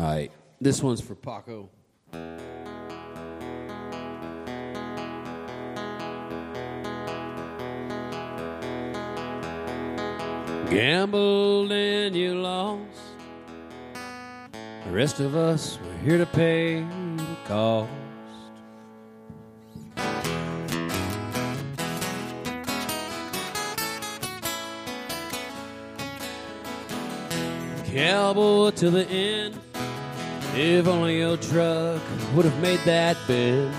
All right. This one's for Paco. Gambled and you lost. The rest of us were here to pay the cost. Cowboy to the end. If only your truck would have made that bend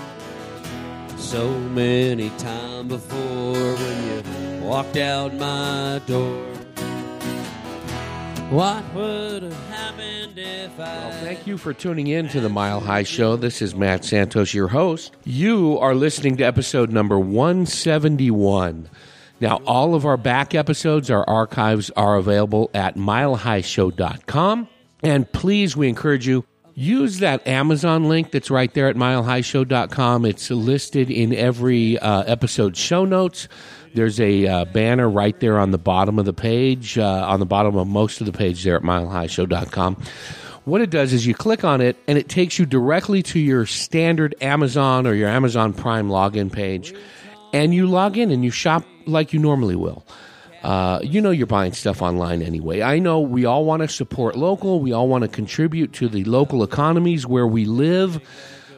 so many times before when you walked out my door. What would have happened if I? Well, thank you for tuning in to the Mile High Show. This is Matt Santos, your host. You are listening to episode number 171. Now, all of our back episodes, our archives are available at milehighshow.com. And please, we encourage you, use that Amazon link that's right there at milehighshow.com. It's listed in every uh, episode show notes. There's a uh, banner right there on the bottom of the page, uh, on the bottom of most of the page there at milehighshow.com. What it does is you click on it and it takes you directly to your standard Amazon or your Amazon Prime login page. And you log in and you shop like you normally will. Uh, you know you're buying stuff online anyway. I know we all want to support local. We all want to contribute to the local economies where we live,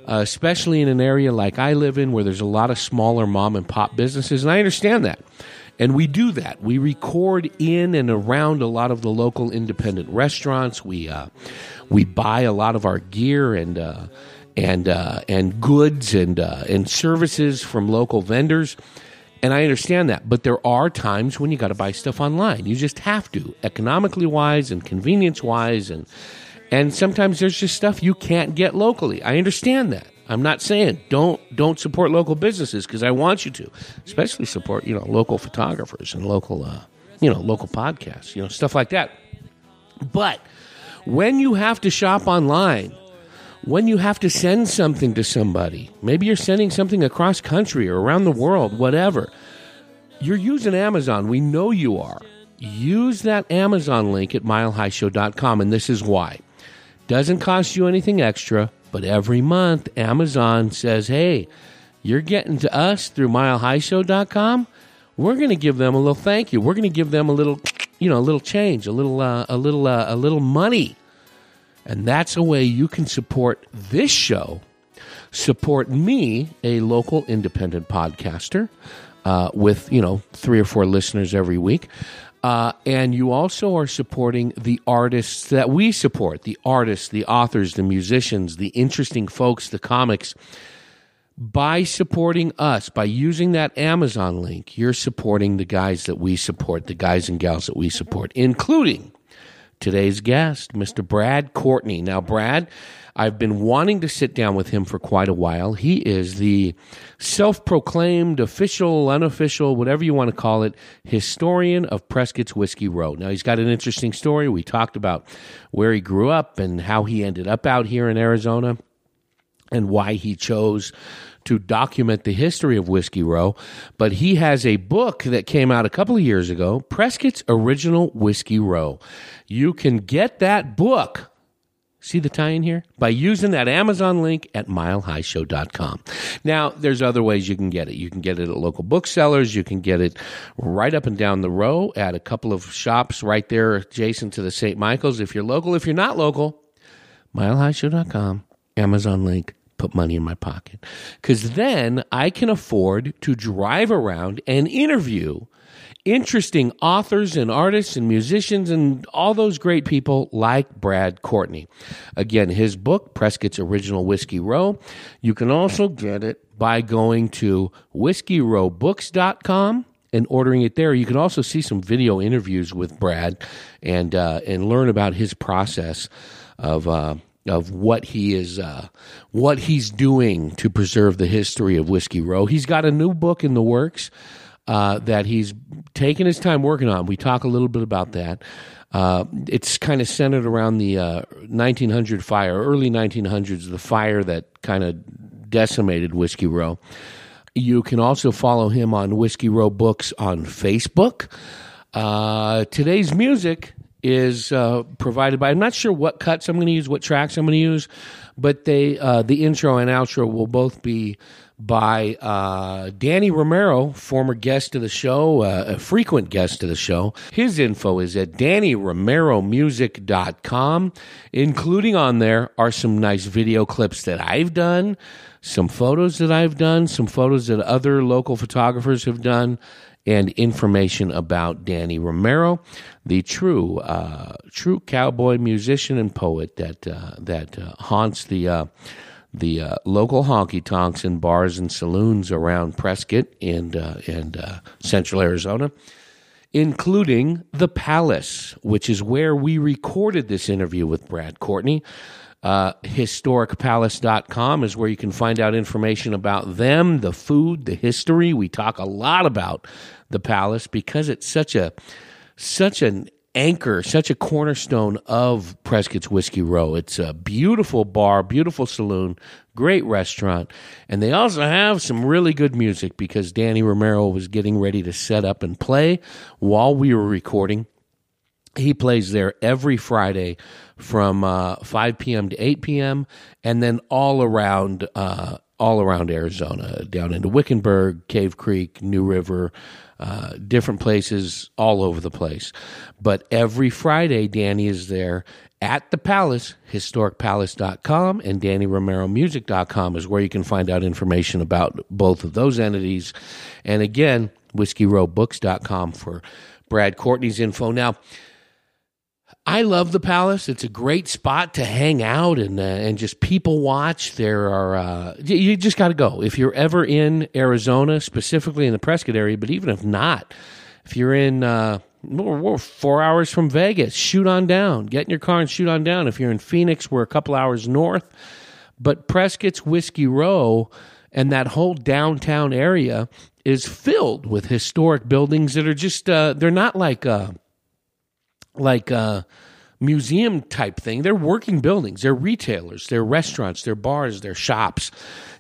uh, especially in an area like I live in where there's a lot of smaller mom and pop businesses. And I understand that. And we do that. We record in and around a lot of the local independent restaurants. We uh, we buy a lot of our gear and uh, and uh, and goods and and services from local vendors. And I understand that, but there are times when you got to buy stuff online. You just have to, economically wise and convenience wise, and and sometimes there's just stuff you can't get locally. I understand that. I'm not saying don't don't support local businesses because I want you to, especially support you know local photographers and local uh, you know local podcasts, you know stuff like that. But when you have to shop online, when you have to send something to somebody, maybe you're sending something across country or around the world, whatever, you're using Amazon. We know you are. Use that Amazon link at milehighshow.com, and this is why. Doesn't cost you anything extra, but every month Amazon says, hey, you're getting to us through milehighshow.com. We're going to give them a little thank you. We're going to give them a little, you know, a little change, a little, uh, a little, uh, a little money and that's a way you can support this show, support me, a local independent podcaster, uh, with, you know, three or four listeners every week. Uh, and you also are supporting the artists that we support the artists, the authors, the musicians, the interesting folks, the comics. By supporting us, by using that Amazon link, you're supporting the guys that we support, the guys and gals that we support, including today's guest, Mr. Brad Courtney. Now, Brad, I've been wanting to sit down with him for quite a while. He is the self proclaimed official, unofficial, whatever you want to call it, historian of Prescott's Whiskey Row. Now, he's got an interesting story. We talked about where he grew up and how he ended up out here in Arizona and why he chose to document the history of Whiskey Row, but he has a book that came out a couple of years ago, Prescott's Original Whiskey Row. You can get that book. See the tie in here? By using that Amazon link at milehighshow.com. Now, there's other ways you can get it. You can get it at local booksellers. You can get it right up and down the row at a couple of shops right there adjacent to the St. Michael's. If you're local, if you're not local, milehighshow.com, Amazon link, put money in my pocket. Because then I can afford to drive around and interview interesting authors and artists and musicians and all those great people like Brad Courtney. Again, his book, Prescott's Original Whiskey Row, you can also get it by going to whiskeyrowbooks.com and ordering it there. You can also see some video interviews with Brad and uh, and learn about his process of uh, of what he is uh, what he's doing to preserve the history of Whiskey Row. He's got a new book in the works uh, that he's taken his time working on. We talk a little bit about that. Uh, it's kind of centered around the 1900 uh, fire, early 1900s, the fire that kind of decimated Whiskey Row. You can also follow him on Whiskey Row Books on Facebook. Uh, today's music is uh, provided by. I'm not sure what cuts I'm going to use, what tracks I'm going to use, but they uh, the intro and outro will both be by uh, Danny Romero, former guest of the show, uh, a frequent guest of the show. His info is at DannyRomeroMusic.com. Including on there are some nice video clips that I've done, some photos that I've done, some photos that other local photographers have done, and information about Danny Romero, the true, uh, true cowboy musician and poet that uh, that uh, haunts the uh, the uh, local honky tonks and bars and saloons around Prescott and uh, and Central Arizona, including the Palace, which is where we recorded this interview with Brad Courtney. Uh, historicpalace.com is where you can find out information about them, the food, the history. We talk a lot about the palace because it's such a such an anchor, such a cornerstone of Prescott's Whiskey Row. It's a beautiful bar, beautiful saloon, great restaurant, and they also have some really good music because Danny Romero was getting ready to set up and play while we were recording. He plays there every Friday from uh, 5 p.m. to 8 p.m. and then all around uh, all around Arizona, down into Wickenburg, Cave Creek, New River, uh, different places all over the place. But every Friday, Danny is there at the Palace, historicpalace.com, and DannyRomeroMusic.com is where you can find out information about both of those entities. And again, WhiskeyRowBooks.com for Brad Courtney's info. Now, I love the Palace. It's a great spot to hang out and uh, and just people watch. There are uh, you just got to go if you're ever in Arizona, specifically in the Prescott area. But even if not, if you're in uh, we're four hours from Vegas, shoot on down. Get in your car and shoot on down. If you're in Phoenix, we're a couple hours north. But Prescott's Whiskey Row and that whole downtown area is filled with historic buildings that are just uh, they're not like uh, like a museum type thing. They're working buildings. They're retailers. They're restaurants. They're bars. They're shops,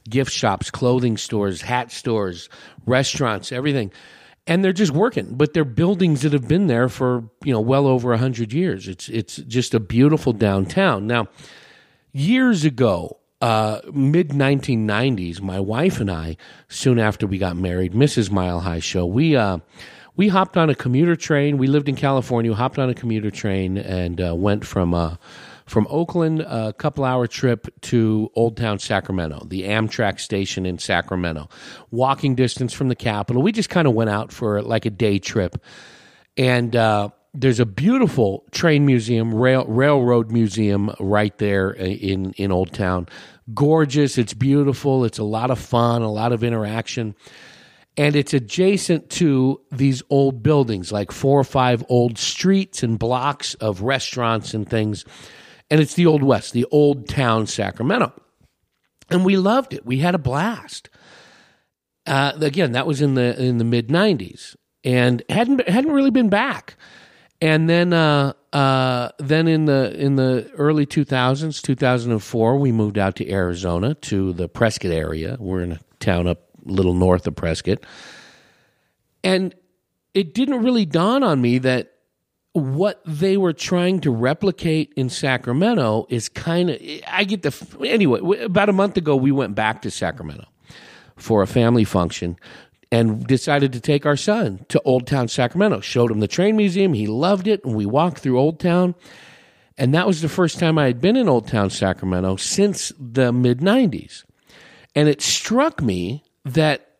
gift shops, clothing stores, hat stores, restaurants, everything. And they're just working, but they're buildings that have been there for you know well over a hundred years. It's it's just a beautiful downtown. Now, years ago, uh, mid 1990s, my wife and I, soon after we got married, Mrs. Mile High Show, we uh, we hopped on a commuter train. We lived in California. Hopped on a commuter train and uh, went from uh, from Oakland, a couple hour trip to Old Town Sacramento, the Amtrak station in Sacramento, walking distance from the capital. We just kind of went out for like a day trip, and uh, there's a beautiful train museum, rail, railroad museum right there in in Old Town. Gorgeous. It's beautiful. It's a lot of fun. A lot of interaction and it's adjacent to these old buildings, like four or five old streets and blocks of restaurants and things. And it's the Old West, the old town Sacramento. And we loved it. We had a blast. Uh, again, that was in the in the mid '90s, and hadn't hadn't really been back. And then uh, uh, then in the in the early 2000s, 2004, we moved out to Arizona to the Prescott area. We're in a town up little north of Prescott. And it didn't really dawn on me that what they were trying to replicate in Sacramento is kind of I get the anyway about a month ago we went back to Sacramento for a family function and decided to take our son to Old Town Sacramento. Showed him the train museum. He loved it. And we walked through Old Town. And that was the first time I had been in Old Town Sacramento since the mid 90s and it struck me that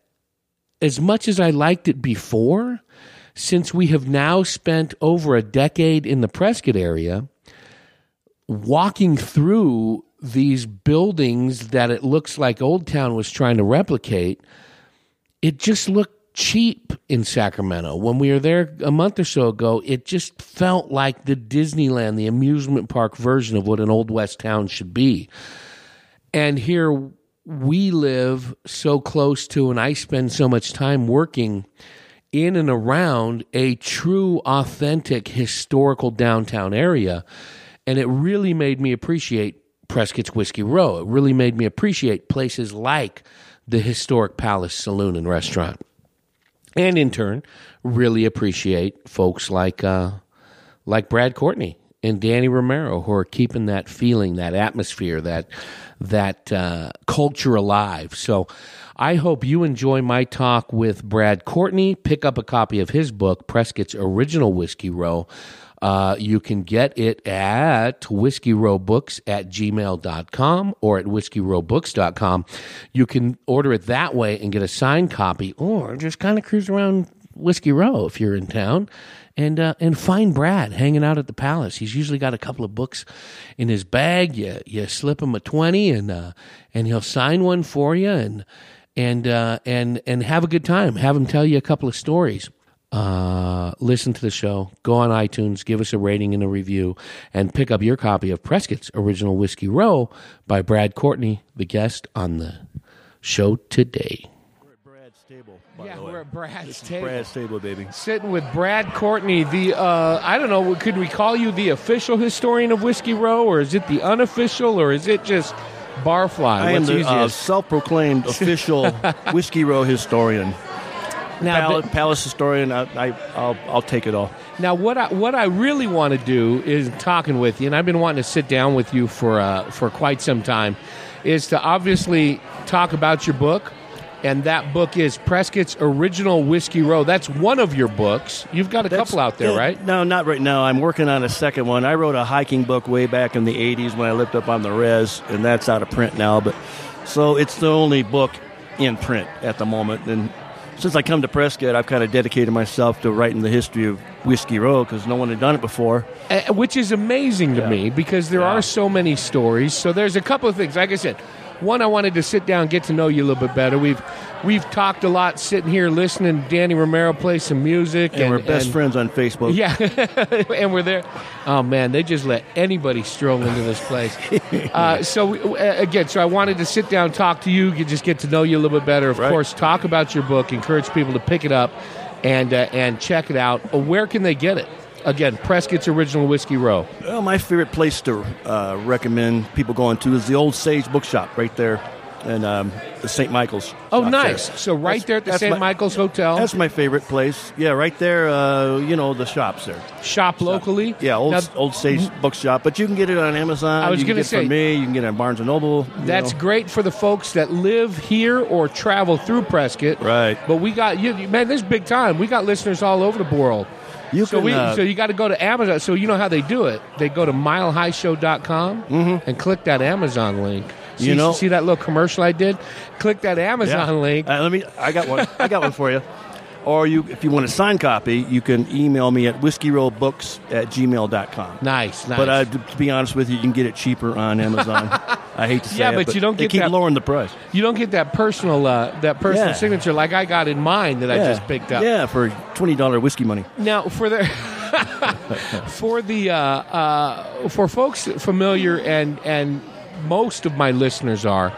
as much as I liked it before, since we have now spent over a decade in the Prescott area, walking through these buildings that it looks like Old Town was trying to replicate, it just looked cheap in Sacramento. When we were there a month or so ago, it just felt like the Disneyland, the amusement park version of what an Old West town should be. And here we live so close to, and I spend so much time working in and around a true, authentic, historical downtown area. And it really made me appreciate Prescott's Whiskey Row. It really made me appreciate places like the historic Palace Saloon and Restaurant. And in turn, really appreciate folks like, uh, like Brad Courtney and Danny Romero, who are keeping that feeling, that atmosphere, that that uh, culture alive. So I hope you enjoy my talk with Brad Courtney. Pick up a copy of his book, Prescott's Original Whiskey Row. Uh, you can get it at whiskeyrowbooks at gmail.com or at whiskeyrowbooks.com. You can order it that way and get a signed copy or just kind of cruise around Whiskey Row if you're in town and uh, and find Brad hanging out at the palace. He's usually got a couple of books in his bag. You you slip him a twenty, and uh, and he'll sign one for you, and and uh, and and have a good time. Have him tell you a couple of stories. Uh, listen to the show. Go on iTunes, give us a rating and a review, and pick up your copy of Prescott's Original Whiskey Row by Brad Courtney, the guest on the show today. We're at Brad's table. By Yeah, the way. we're at Brad's table. Brad's table, baby. Sitting with Brad Courtney, the uh, I don't know, could we call you the official historian of Whiskey Row, or is it the unofficial, or is it just Barfly? I am the uh, self-proclaimed official whiskey row historian, now, Pal- palace historian. I, I, I'll, I'll take it all. now, what I what I really want to do is talking with you, and I've been wanting to sit down with you for uh, for quite some time, is to obviously talk about your book. And that book is Prescott's Original Whiskey Row. That's one of your books. You've got a That's- couple out there, yeah, right? No, not right now. I'm working on a second one. I wrote a hiking book way back in the '80s when I lived up on the res, and that's out of print now. But so it's the only book in print at the moment. And since I come to Prescott, I've kind of dedicated myself to writing the history of Whiskey Row because no one had done it before. Uh, which is amazing to Yeah. me because there Yeah. are so many stories. So there's a couple of things. Like I said, one I wanted to sit down, get to know you a little bit better. We've we've talked a lot, sitting here listening. to Danny Romero play some music, And, we're best and- friends on Facebook. Yeah, and we're there. Oh man, they just let anybody stroll into this place. Uh, so uh, again, so I wanted to sit down, talk to you, just get to know you a little bit better. Of Right. course, talk about your book, encourage people to pick it up and uh, and check it out. Where can they get it? Again, Prescott's Original Whiskey Row. Well, my favorite place to uh, recommend people going to is the Old Sage Bookshop right there, and um, the St. Michael's. Oh, nice. there. So right That's- there at the St. Michael's Hotel. That's my favorite place. Yeah, right there. Uh, you know the shops there. Shop locally. Yeah, Old Now, Old Sage Bookshop. But you can get it on Amazon. I was you can gonna get it from say- me. You can get it on Barnes and Noble. That's know. great for the folks that live here or travel through Prescott. Right. But we got you, man. This is big time. We got listeners all over the world. You so can, we, uh, so you got to go to Amazon. So you know how they do it. They go to milehighshow.com and click that Amazon link. See, Mm-hmm. You know- see that little commercial I did? Click that Amazon Yeah. link. Uh, let me. I got one. I got one for you. Or you, if you want a signed copy, you can email me at whiskeyrowbooks at gmail.com. nice, nice. But uh, to, be honest with you, you can get it cheaper on Amazon. I hate to say Yeah, it, but you don't they get keep that- lowering the price. you don't get that personal uh, that personal Yeah. signature like I got in mine that I just picked up. Yeah, for twenty dollar whiskey money. Now, for the for the uh, uh, for folks familiar and and most of my listeners are.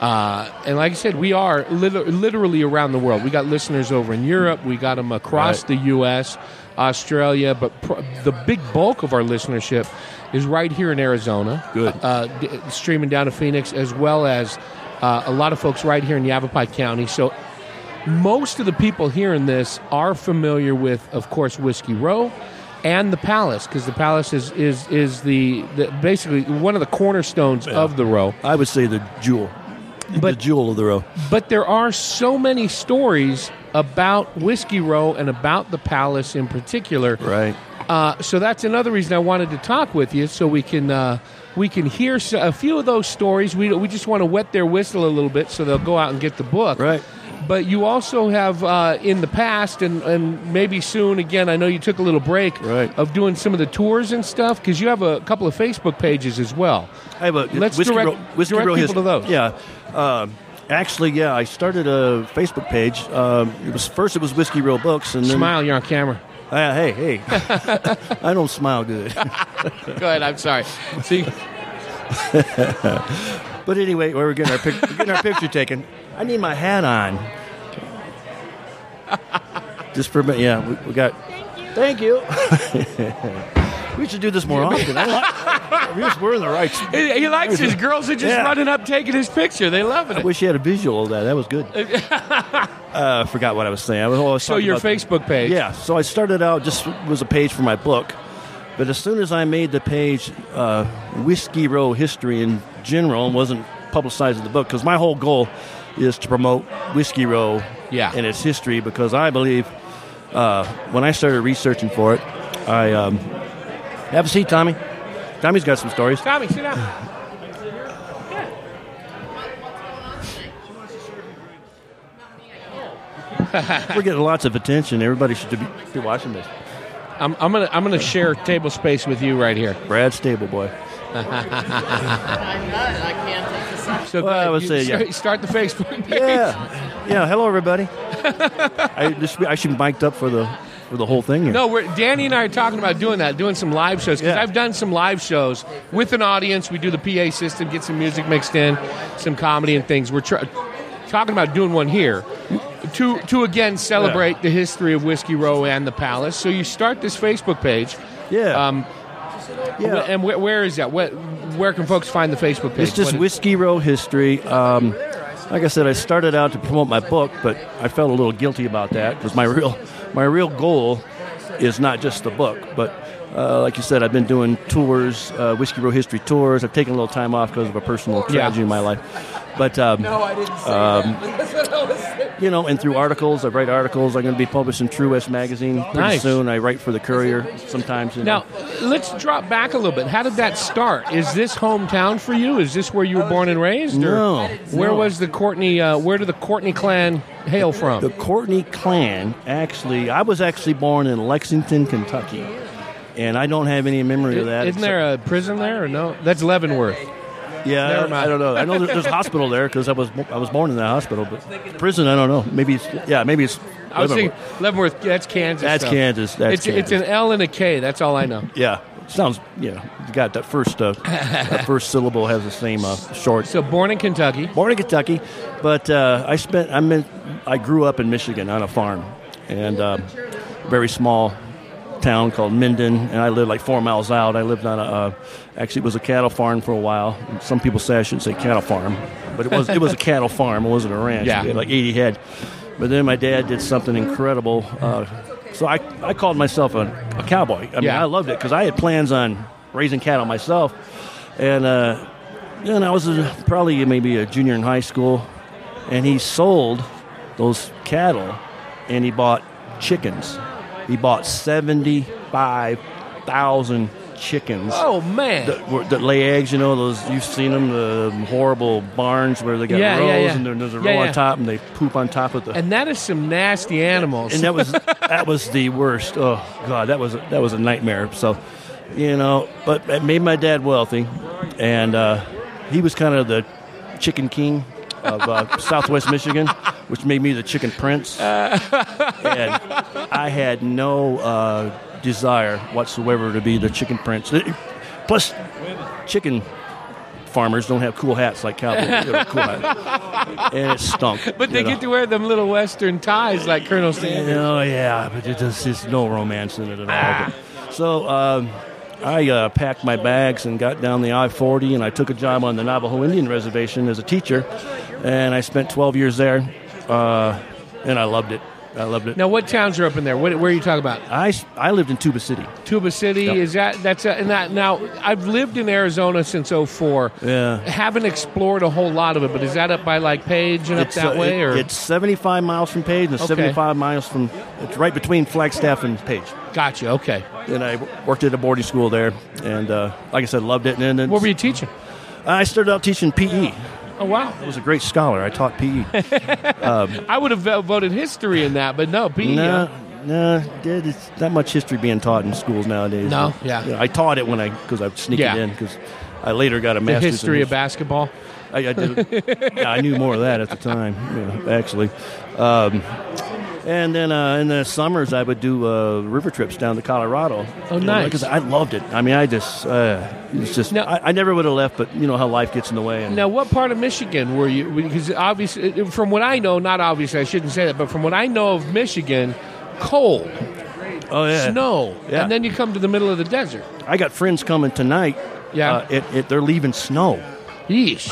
Uh, and like I said, we are lit- literally around the world. We got listeners over in Europe. We got them across Right. the U.S., Australia, but pr- the big bulk of our listenership is right here in Arizona. Good. Uh, d- streaming down to Phoenix, as well as uh, a lot of folks right here in Yavapai County. So most of the people hearing this are familiar with, of course, Whiskey Row and the Palace, because the Palace is is is the, the basically one of the cornerstones of the row. I would say the jewel, the But- jewel of the row. But there are so many stories about Whiskey Row and about the Palace in particular. Right. Uh, so that's another reason I wanted to talk with you, so we can uh, we can hear a few of those stories. We we just want to wet their whistle a little bit, so they'll go out and get the book. Right. But you also have uh, in the past, and, and maybe soon again. I know you took a little break Right. of doing some of the tours and stuff because you have a couple of Facebook pages as well. I have a Let's whiskey direct- row, whiskey direct people to those. Yeah. Um actually, yeah, I started a Facebook page. Um, it was first it was Whiskey Row Books, and then Smile, you're on camera. Uh, hey, hey, I don't smile good. Go ahead. I'm sorry. See, but anyway, we're getting our pic- we're getting our picture taken. I need my hat on. Just for a minute, yeah, we, we got. Thank you. Thank you. we should do this more often. I like, we're just- we're in the right. sp- he, he likes his girls are just Yeah. running up taking his picture. They love it. I it. wish you had a visual of that. That was good. uh, I forgot what I was saying. I was, oh, I was So talking your about- Facebook page. Yeah. So I started out just was a page for my book, But as soon as I made the page uh, Whiskey Row history in general and wasn't publicizing the book, because my whole goal is to promote Whiskey Row Yeah. and its history, because I believe uh, when I started researching for it, I um, have a seat, Tommy. Tommy's got some stories. Tommy, sit down. We're getting lots of attention. Everybody should be, be watching this. I'm, I'm gonna I'm gonna share table space with you right here. Brad Stable Boy. So Well, I would say, start, yeah. start the Facebook page. Yeah, yeah. Hello, everybody. I just I should be mic'd up for the for the whole thing here. No, we're, Danny and I are talking about doing that, doing some live shows. Because Yeah. I've done some live shows with an audience. We do the PA system, get some music mixed in, some comedy and things. We're tr- talking about doing one here to to again celebrate the history of Whiskey Row and the Palace. So you start this Facebook page. Yeah. Um, yeah. wh- And where, where is that? Where, where can folks find the Facebook page? It's just What is- Whiskey Row history. Um, like I said, I started out to promote my book, but I felt a little guilty about that because my real my real goal is not just the book, but uh, like you said, I've been doing tours, uh, Whiskey Row history tours. I've taken a little time off because of a personal Yeah. tragedy in my life, but um, no, I didn't say um, you know, and through articles, I write articles. I'm going to be published in True West magazine pretty Nice. soon. I write for the Courier sometimes. you know. Now, let's drop back a little bit. How did that start? Is this hometown for you? Is this where you were born and raised? Or No, Where no. was the Courtney? Uh, where did the Courtney clan hail from? The Courtney clan, actually, I was actually born in Lexington, Kentucky. And I don't have any memory of that. Isn't there a prison there or no? That's Leavenworth. Yeah, Never I, mind. I don't know. I know there's a hospital there because I was I was born in that hospital, but prison, I don't know. Maybe it's yeah, maybe it's. I was Leavenworth. thinking Leavenworth. That's Kansas. That's stuff. Kansas. That's it's it's an L and a K. That's all I know. yeah. Sounds you know you got that first uh, that first syllable has the same uh, short. So born in Kentucky. born in Kentucky, but uh, I spent I mean I grew up in Michigan on a farm, and uh, very small town called Minden, and I lived like four miles out. I lived on a uh, actually it was a cattle farm for a while. Some people say I shouldn't say cattle farm, but it was it was a cattle farm. It wasn't a ranch. Yeah. We had like 80 head. But then my dad did something incredible. Uh, so I, I called myself a, a cowboy. I mean, Yeah. I loved it because I had plans on raising cattle myself. And uh, then I was uh, probably maybe a junior in high school, and he sold those cattle, and he bought chickens. He bought seventy-five thousand chickens Oh man. that, were- that lay eggs. You know those you've seen them, the horrible barns where they got Yeah, rows, yeah, yeah. and there- there's a row on top, and they poop on top of the. and that is some nasty animals. and that was that was the worst. Oh God, that was that was a nightmare. So, you know, but it made my dad wealthy, and uh, he was kind of the chicken king of uh, Southwest Michigan, which made me the chicken prince. and I had no uh, desire whatsoever to be the chicken prince. Plus, chicken farmers don't have cool hats like cowboys. Cool hat. and it stunk. but they know. get to wear them little Western ties like Colonel Sanders. Oh yeah, but it just, there's no romance in it at all. But- so um, I uh, packed my bags and got down the I-40, and I took a job on the Navajo Indian Reservation as a teacher, and I spent 12 years there, uh, and I loved it. I loved it. Now, what towns are up in there? What, where are you talking about? I, I lived in Tuba City. Tuba City Yep. is that that's a, and that now I've lived in Arizona since 04. Yeah. Haven't explored a whole lot of it, but is that up by like Page and up that uh, way it- or it's 75 miles from Page and Okay. 75 miles from. It's right between Flagstaff and Page. Gotcha. Okay. And I worked at a boarding school there, and uh, like I said, loved it. And then What were you teaching? I started out teaching PE. Oh wow. I was a great scholar. I taught. PE. I would have voted history in that, but no, PE. No, no, there's not much history being taught in schools nowadays. No, But, yeah. you know, I taught it when I because I sneaked Yeah. it in because I later got a The master's history in of basketball. I, I did. yeah, I knew more of that at the time. Yeah, actually. Um, and then uh, in the summers, I would do uh, river trips down to Colorado. Oh, nice. Because I loved it. I mean, I just, uh, it's just, Now- I, I never would have left, but you know how life gets in the way. And Now, what part of Michigan were you? Because obviously, from what I know, not obviously, I shouldn't say that, but from what I know of Michigan, cold, oh yeah, snow, Yeah. and then you come to the middle of the desert. I got friends coming tonight. Yeah. uh, it, it, they're leaving snow. Yeesh.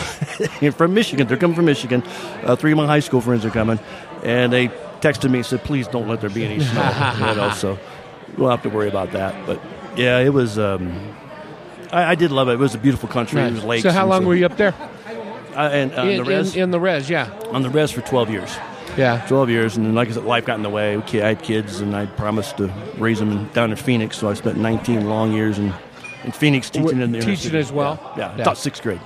From Michigan. They're coming from Michigan. Uh, three of my high school friends are coming, and they texted me and said, "Please don't let there be any snow." you know, so we'll have to worry about that. But Yeah, it was. Um, I, I did love it. It was a beautiful country. It was lakes. so how long were you up there? Uh, and on in, the res, in, in the res, yeah, on the res for twelve years. yeah. 12 years, and then like I said, life got in the way. I had kids, and I promised to raise them down in Phoenix, so I spent 19 long years in, in Phoenix teaching in the Teaching as well? Yeah, yeah. Yeah. taught sixth grade.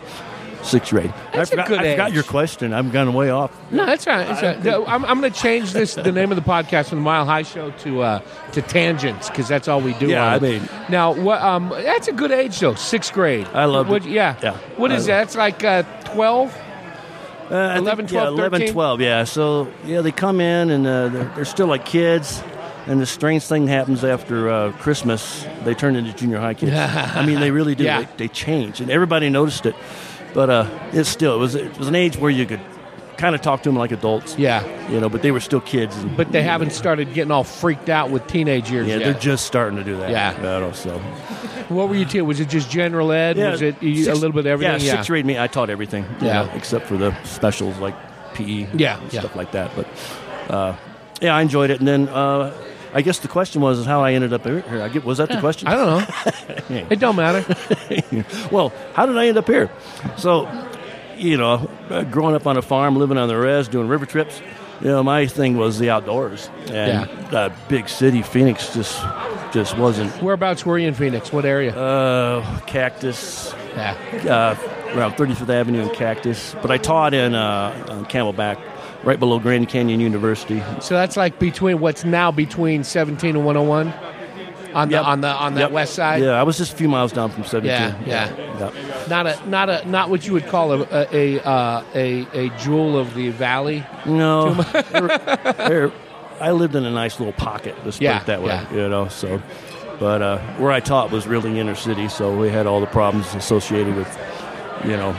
Sixth grade. That's I a forgot, good I forgot age. your question. I'm gone way off. No, that's right. That's right. The- I'm, I'm going to change this the name of the podcast from the Mile High Show to uh, to Tangents because that's all we do. Yeah, I it. mean- now what? Um, that's a good age though. Sixth grade. I love What, it. Yeah. Yeah. What I is that? It's like uh, twelve. Uh, 11, think, yeah, 12, 11, 12, yeah. So, yeah, they come in, and uh, they're, they're still like kids. And the strange thing happens after uh, Christmas, they turn into junior high kids. I mean, they really do. Yeah. They, they change, and everybody noticed it. But uh, it's still, it was, it was an age where you could kind of talk to them like adults. Yeah. You know, but they were still kids. And, But they haven't started getting all freaked out with teenage years yeah, yet. they're just starting to do that. Yeah. I know, so. what were you teaching? Was it just general ed? was it you, a little bit of everything? Yeah, sixth grade me, I taught everything. you Yeah. know, except for the specials like PE. Yeah, and yeah. stuff like that. But uh, yeah, I enjoyed it. And then uh, I guess the question was is how I ended up here. I get was that the question? I don't know. it don't matter. well, how did I end up here? So, you know, uh, growing up on a farm, living on the res, doing river trips. You know, my thing was the outdoors, and uh, big city Phoenix just just wasn't. Whereabouts were you in Phoenix? What area? Uh, Cactus, yeah. uh, around 35th Avenue and Cactus. But I taught in uh, on Camelback, right below Grand Canyon University. So that's like between what's now between 17 and 101 on the on the on that Yep. west side. Yeah, I was just a few miles down from 17. Yeah, yeah. yeah. Not a not a not what you would call a a a, uh, a, a jewel of the valley. No, They're- they're- I lived in a nice little pocket. Let's put it that way. yeah. You know, so. But uh, where I taught was really inner city, so we had all the problems associated with, you know,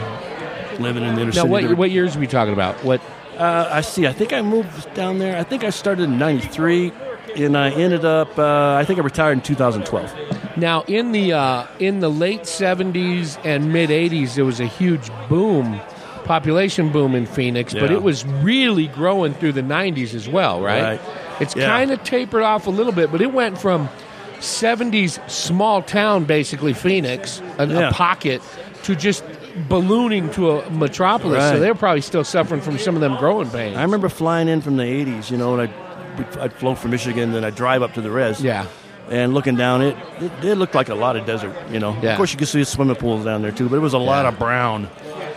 living in the inner Now city. what what years are we talking about? What Uh, I see. I think I moved down there. I think I started in '93, and I ended up. Uh, I think I retired in 2012. now in the uh, in the late 70s and mid 80s there was a huge boom population boom in Phoenix, but it was really growing through the 90s as well, right? Right. It's Yeah. kind of tapered off a little bit, but it went from 70s small town, basically Phoenix, a, Yeah. a pocket, to just ballooning to a metropolis. So they're probably still suffering from some of them growing pains. I remember flying in from the '80s. You know, and I'd, I'd flow from Michigan, then I'd drive up to the res. Yeah. And looking down, it, it it looked like a lot of desert. You know, Yeah. of course you could see the swimming pools down there too, but it was a lot of brown.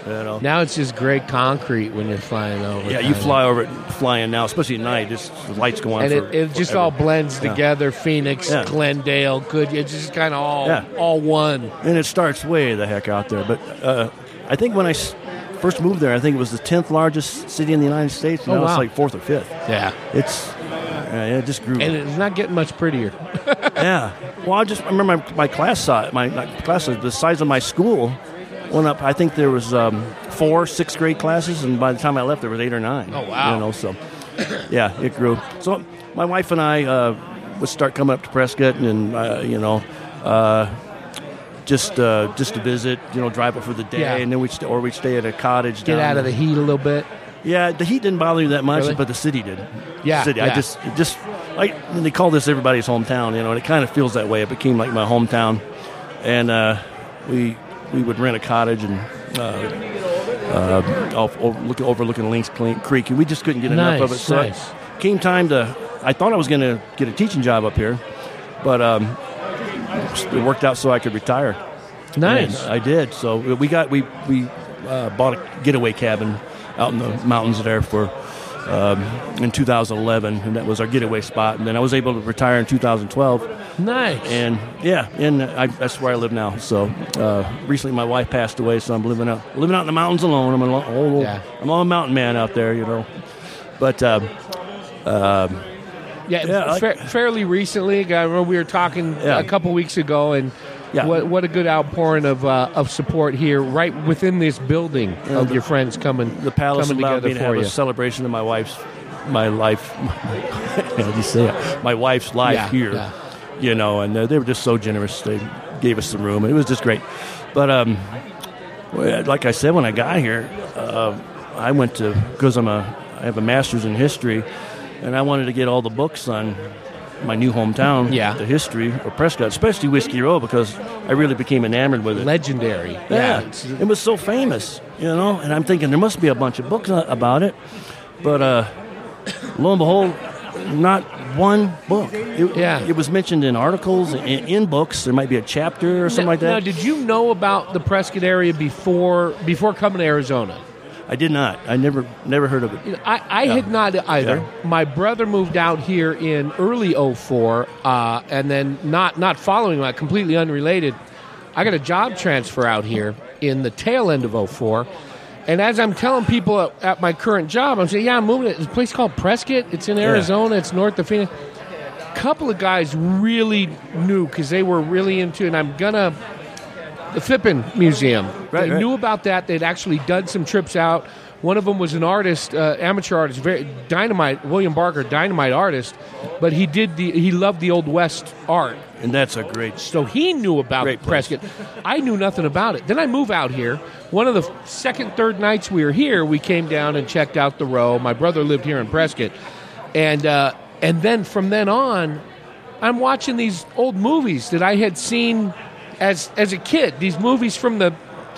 You know. Now it's just gray concrete when you're flying over. yeah, you fly over it flying now, especially at night. Just the lights go on, and for it, it just forever. all blends Yeah. together. Phoenix, Yeah. Glendale, good. It's just kind of all Yeah. all one. and it starts way the heck out there. But uh, I think when I first moved there, I think it was the tenth largest city in the United States. Now Oh, it's wow. like fourth or fifth. Yeah, It's uh, it just grew. and it's not getting much prettier. yeah. Well, I just I remember my, my class size. My, my class size, the size of my school went up. I think there was um, four sixth grade classes, and by the time I left, there was eight or nine. Oh, wow. You know, so yeah, it grew. So my wife and I uh, would start coming up to Prescott, and uh, you know. Uh, just, uh, just to visit, you know, drive up for the day, Yeah. and then we st- or we would stay at a cottage. Get out of the heat a little bit. yeah, the heat didn't bother me that much, Really? but the city did. Yeah, city. yeah. I just, just like they call this everybody's hometown, you know, and it kind of feels that way. It became like my hometown, and uh, we we would rent a cottage and uh, uh, off, over, look, overlooking Lynx Creek, and we just couldn't get enough of it. Nice, So nice. it came time to. I thought I was going to get a teaching job up here, but um, it worked out so I could retire. Nice. And I did. So we got we we uh, bought a getaway cabin out in the mountains there for um, in 2011, and that was our getaway spot. And then I was able to retire in 2012, nice. and yeah, and I, that's where I live now. So uh, recently, my wife passed away, so I'm living out living out in the mountains alone. I'm a old, Yeah. I'm a mountain man out there, you know. But um, um, Yeah, Yeah, fa- fairly recently. I remember we were talking Yeah. a couple weeks ago, and Yeah. what what a good outpouring of uh, of support here, right within this building of the- your friends coming the palace coming allowed together me to for have you. a celebration of my wife's my life how do you say it my wife's life Yeah, here yeah. you know and uh, they were just so generous they gave us some room and it was just great but um like i said when i got here uh, i went to because i'm a i have a master's in history and i wanted to get all the books on my new hometown, Yeah. the history of Prescott, especially Whiskey Row, because I really became enamored with it. Legendary. Yeah, it's- it was so famous, you know. And I'm thinking there must be a bunch of books about it, but uh, lo and behold, not one book. It, Yeah. it was mentioned in articles, in, in books. There might be a chapter or something like that. Now, did you know about the Prescott area before before coming to Arizona? I did not. I never never heard of it. I, I had not either. Yeah. My brother moved out here in early 04, uh, and then not not following that, completely unrelated. I got a job transfer out here in the tail end of 04. And as I'm telling people at, at my current job, I'm saying, yeah, I'm moving. It's a place called Prescott. It's in Arizona. It's north of Phoenix. A couple of guys really knew because they were really into, and I'm gonna the Phippen Museum. Right, they right. knew about that. They'd actually done some trips out. One of them was an artist, uh, amateur artist, very dynamite. William Barker, dynamite artist, but he did the he loved the old west art, And that's a great. so he knew about Great. Prescott. I knew nothing about it. Then I move out here. One of the second, third nights we were here, we came down and checked out the row. My brother lived here in Prescott, and uh, and then from then on, I'm watching these old movies that I had seen as as a kid. These movies from the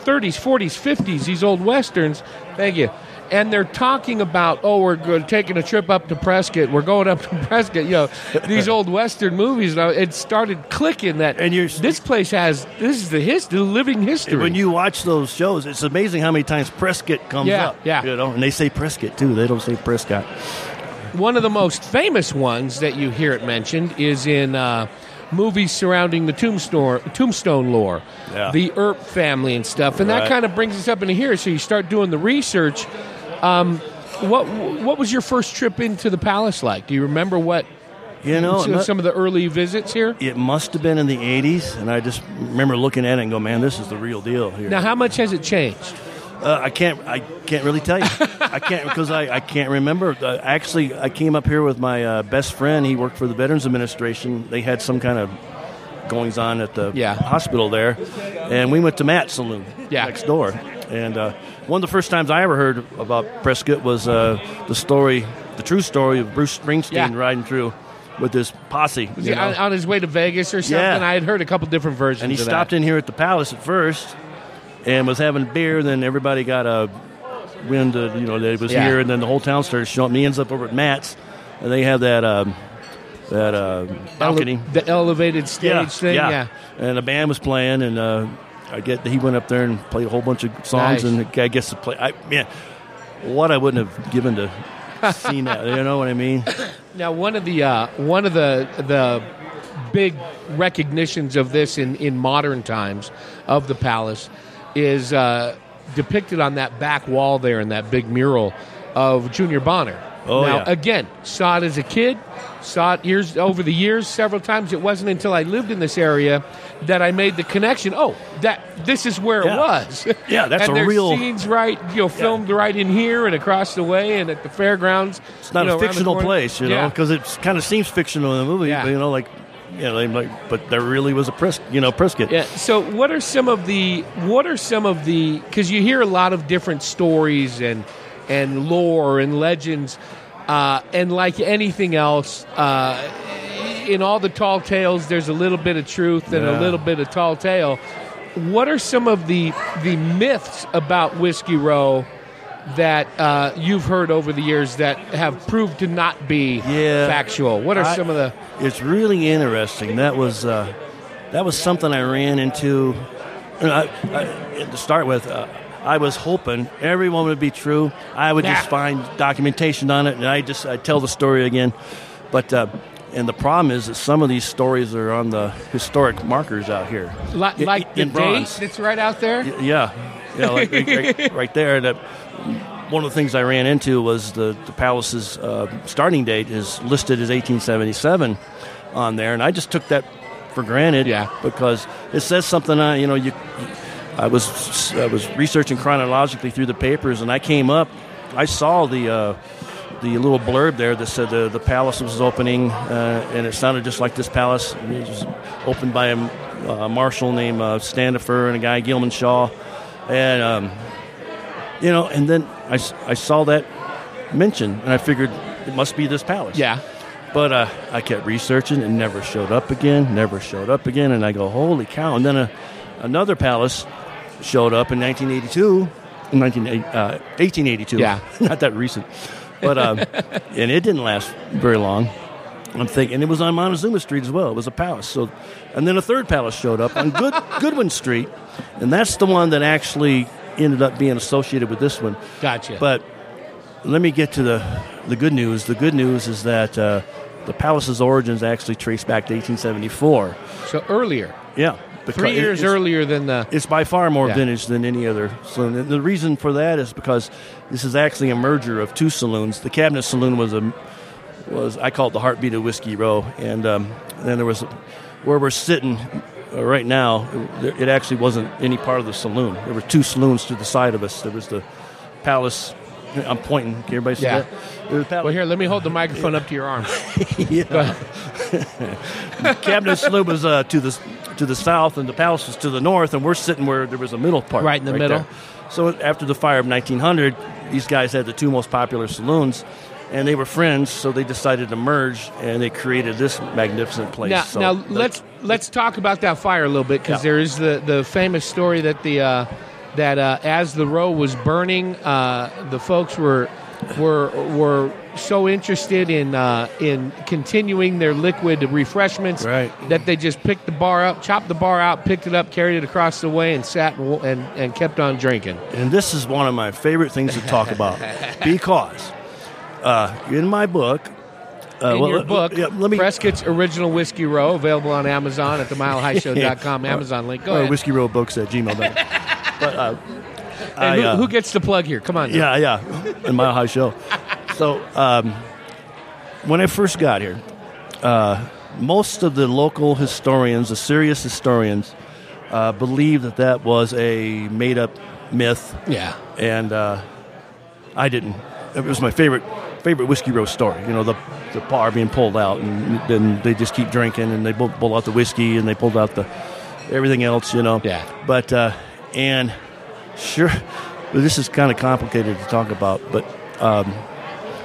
30s, 40s, 50s. These old westerns. Thank you. And they're talking about, oh, we're go- taking a trip up to Prescott. We're going up to Prescott. You know, these old western movies. I- it started clicking that And you're- this place has this is the history, the living history. When you watch those shows, it's amazing how many times Prescott comes Yeah, up. yeah. You know, and they say Prescott too. They don't say Prescott. One of the most famous ones that you hear it mentioned is in uh, movies surrounding the tombstone, tombstone lore, Yeah. the Earp family and stuff, and that kind of brings us up into here. So you start doing the research. Um, what what was your first trip into the palace like? Do you remember what You know, some of the early visits here? it must have been in the '80s, and I just remember looking at it and go, "Man, this is the real deal here." Now, how much has it changed? Uh, I can't. I can't really tell you. I can't because I, I can't remember. Uh, actually, I came up here with my uh, best friend. He worked for the Veterans Administration. They had some kind of goings on at the Yeah. hospital there, and we went to Matt's Saloon Yeah. next door. And uh, one of the first times I ever heard about Prescott was uh, the story, the true story of Bruce Springsteen Yeah. riding through with his posse. Was he on, on his way to Vegas or something? Yeah. I had heard a couple different versions. and he stopped that. in here at the palace at first and was having beer then everybody got a wind of, you know that it was Yeah. here and then the whole town started showing up and he ends up over at matt's and they have that um, that uh, balcony Ele- the elevated stage yeah, thing. yeah. yeah. and the band was playing and uh, I get he went up there and played a whole bunch of songs Nice. and I guess to play I man what I wouldn't have given to seen that you know what I mean Now, one of the uh, one of the the big recognitions of this in, in modern times of the palace is uh, depicted on that back wall there in that big mural of Junior Bonner. Oh, now, yeah. again, saw it as a kid, saw it years over the years several times. It wasn't until I lived in this area that I made the connection. Oh, that this is where Yeah. it was. Yeah, that's and a there's real- scenes right, you know, filmed right in here and across the way and at the fairgrounds. It's not you know, a fictional place, you know, Yeah. because it kind of seems fictional in the movie. Yeah. But, you know, like, you know, like, but there really was a Pris, you know, Prescott. Yeah. So, what are some of the what are some of the because you hear a lot of different stories and and lore and legends, uh, and like anything else, uh, in all the tall tales, there's a little bit of truth and a little bit of tall tale. What are some of the the myths about Whiskey Row that uh, you've heard over the years that have proved to not be Yeah. factual? What are I- some of the It's really interesting. That was uh, that was something I ran into. you know, I, I, to start with, uh, I was hoping everyone would be true. I would just find documentation on it, and I just I tell the story again. But uh, and the problem is that some of these stories are on the historic markers out here, li- I- like the in date bronze. that's right out there? Yeah, yeah, like, right, right, right there. That one of the things I ran into was the the palace's uh, starting date is listed as 1877 on there, and I just took that for granted. Yeah. because it says something. on you know, you. I was I was researching chronologically through the papers, and I came up. I saw the. Uh, the little blurb there that said the, the palace was opening, uh, and it sounded just like this palace. It was opened by a uh, marshal named uh, Standifer and a guy Gilman Shaw, and um, you know, and then I, I saw that mentioned, and I figured it must be this palace. Yeah. But uh, I kept researching and never showed up again, never showed up again. And I go, holy cow. And then a, another palace showed up in 1982, 19, uh, 1882. Yeah. Not that recent. But, um, and it didn't last very long. I'm thinking it was on Montezuma Street as well. It was a palace. So, and then a third palace showed up on Good, Goodwin Street, and that's the one that actually ended up being associated with this one. Gotcha. But let me get to the the good news. The good news is that uh, the palace's origins actually trace back to 1874. so earlier, Yeah, three years earlier than the. It's by far more Yeah. vintage than any other saloon. And the reason for that is because this is actually a merger of two saloons. The Cabinet Saloon was a was I call it the heartbeat of Whiskey Row, and um, then there was where we're sitting uh, right now. It, it actually wasn't any part of the saloon. There were two saloons to the side of us. There was the Palace. I'm pointing. Can everybody see Yeah. that? Palace. Well, here, let me hold the microphone up to your arm. yeah. Cabinet Saloon was uh, to the to the south, and the palace was to the north, and we're sitting where there was a middle part, Right in the middle. there. So after the fire of 1900, these guys had the two most popular saloons, and they were friends. So they decided to merge, and they created this magnificent place. Now, So now let's let's talk about that fire a little bit because Yeah. there is the, the famous story that the uh, that uh, as the row was burning, uh, the folks were were were so interested in uh, in continuing their liquid refreshments Right. that they just picked the bar up, chopped the bar out, picked it up, carried it across the way, and sat and, and, and kept on drinking. And this is one of my favorite things to talk about because uh, in my book, uh, In well, your book, yeah, let me Prescott's Original Whiskey Row, available on Amazon at the milehighshow.com Amazon link. Go or ahead. whiskey row books at gmail.com. but uh, And I, who, uh, who gets the plug here? Come on. now. Yeah, yeah, in Mile High Show. So um, when I first got here, uh, most of the local historians, the serious historians, uh, believed that that was a made-up myth, Yeah. and uh, I didn't. It was my favorite favorite whiskey row story. You know, the the bar being pulled out, and then they just keep drinking, and they pull, pull out the whiskey, and they pulled out the everything else. You know. Yeah. But uh, and sure, this is kind of complicated to talk about, but um,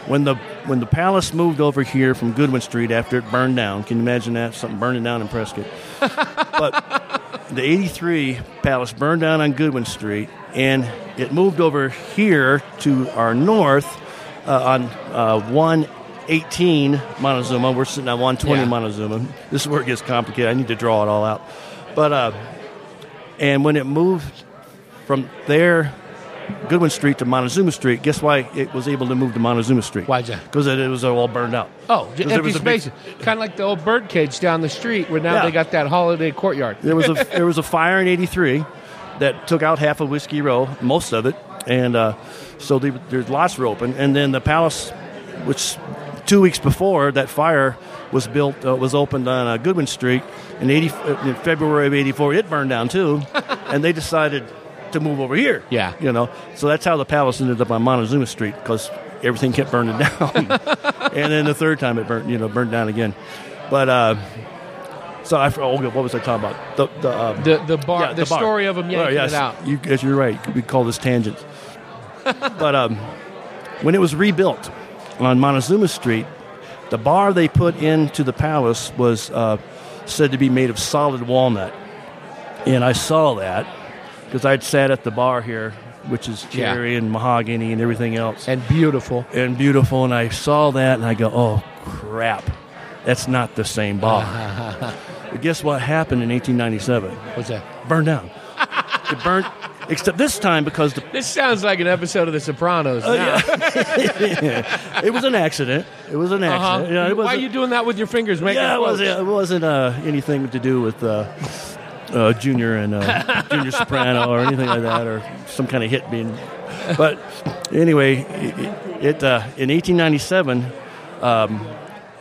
when the when the palace moved over here from Goodwin Street after it burned down, can you imagine that something burning down in Prescott? but the '83 palace burned down on Goodwin Street, and it moved over here to our north on uh, 118 Montezuma. We're sitting on 120 Yeah. Montezuma. This is where it gets complicated. I need to draw it all out, but uh, and when it moved from there, Goodwin Street to Montezuma Street, guess why it was able to move to Montezuma Street? Why'd that? Because it, it was all burned out. Oh, empty was a big- spaces. kind of like the old bird cage down the street where now Yeah. they got that holiday courtyard. There was a there was a fire in '83 that took out half of Whiskey Row, most of it, and uh, so the, there's lots were open. And then the palace, which two weeks before that fire was built, uh, was opened on uh, Goodwin Street in, 80, uh, in February of '84. It burned down too, and they decided to move over here. Yeah. you know, so that's how the palace ended up on Montezuma Street because everything kept burning down. and then the third time it burned, you know, burned down again. But uh, so I, oh, what was I talking about? The the um, The the bar, yeah, the, bar. story of them yanking Oh, yes. it out. You, yes, you're right. We call this tangents. But um, when it was rebuilt on Montezuma Street, the bar they put into the palace was uh, said to be made of solid walnut, and I saw that because I'd sat at the bar here, which is Yeah. cherry and mahogany and everything else, And beautiful. and beautiful. And I saw that, and I go, "Oh crap, that's not the same bar." but guess what happened in 1897? What's that? burned down. it burned, except this time because the, This sounds like an episode of The Sopranos. Oh, now. it was an accident. It was an Uh-huh. accident. Yeah, it Why are wasn't- you doing that with your fingers? Making yeah, it quotes? wasn't. It wasn't uh, anything to do with uh, uh, junior and uh, junior soprano or anything like that, or some kind of hit being. But anyway, it, it uh, in 1897, um,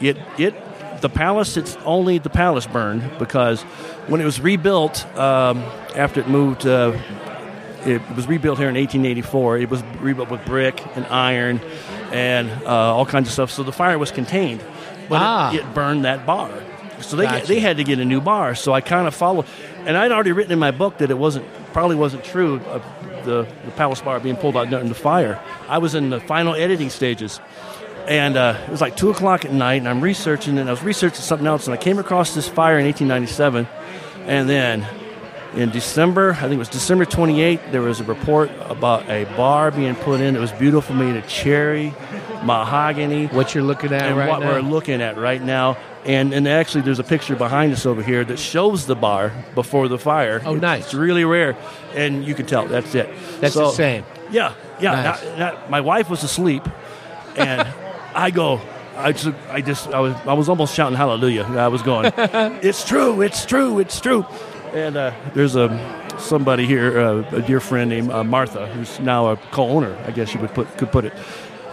it it the palace. It's only the palace burned because when it was rebuilt um, after it moved. Uh, it was rebuilt here in 1884. It was rebuilt with brick and iron and uh, all kinds of stuff. So the fire was contained, but Ah. it, it burned that bar. So they Gotcha. they had to get a new bar. So I kind of followed, and I'd already written in my book that it wasn't probably wasn't true of the the palace bar being pulled out during the fire. I was in the final editing stages, and uh, it was like two o'clock at night, and I'm researching, and I was researching something else, and I came across this fire in 1897, and then in December, I think it was December 28th, there was a report about a bar being put in. It was beautiful, made of cherry, mahogany, What you're looking at and right what now? we're looking at right now. And and actually, there's a picture behind us over here that shows the bar before the fire. Oh, nice. It's really rare, and you can tell that's it. That's So- the same. Yeah, yeah. Nice. not- not- my wife was asleep, and I go. I just, I just, I was, I was almost shouting hallelujah. I was going, it's true, it's true, it's true. And uh, there's a somebody here, uh, a dear friend named uh, Martha, who's now a co-owner. I guess you would put could put it.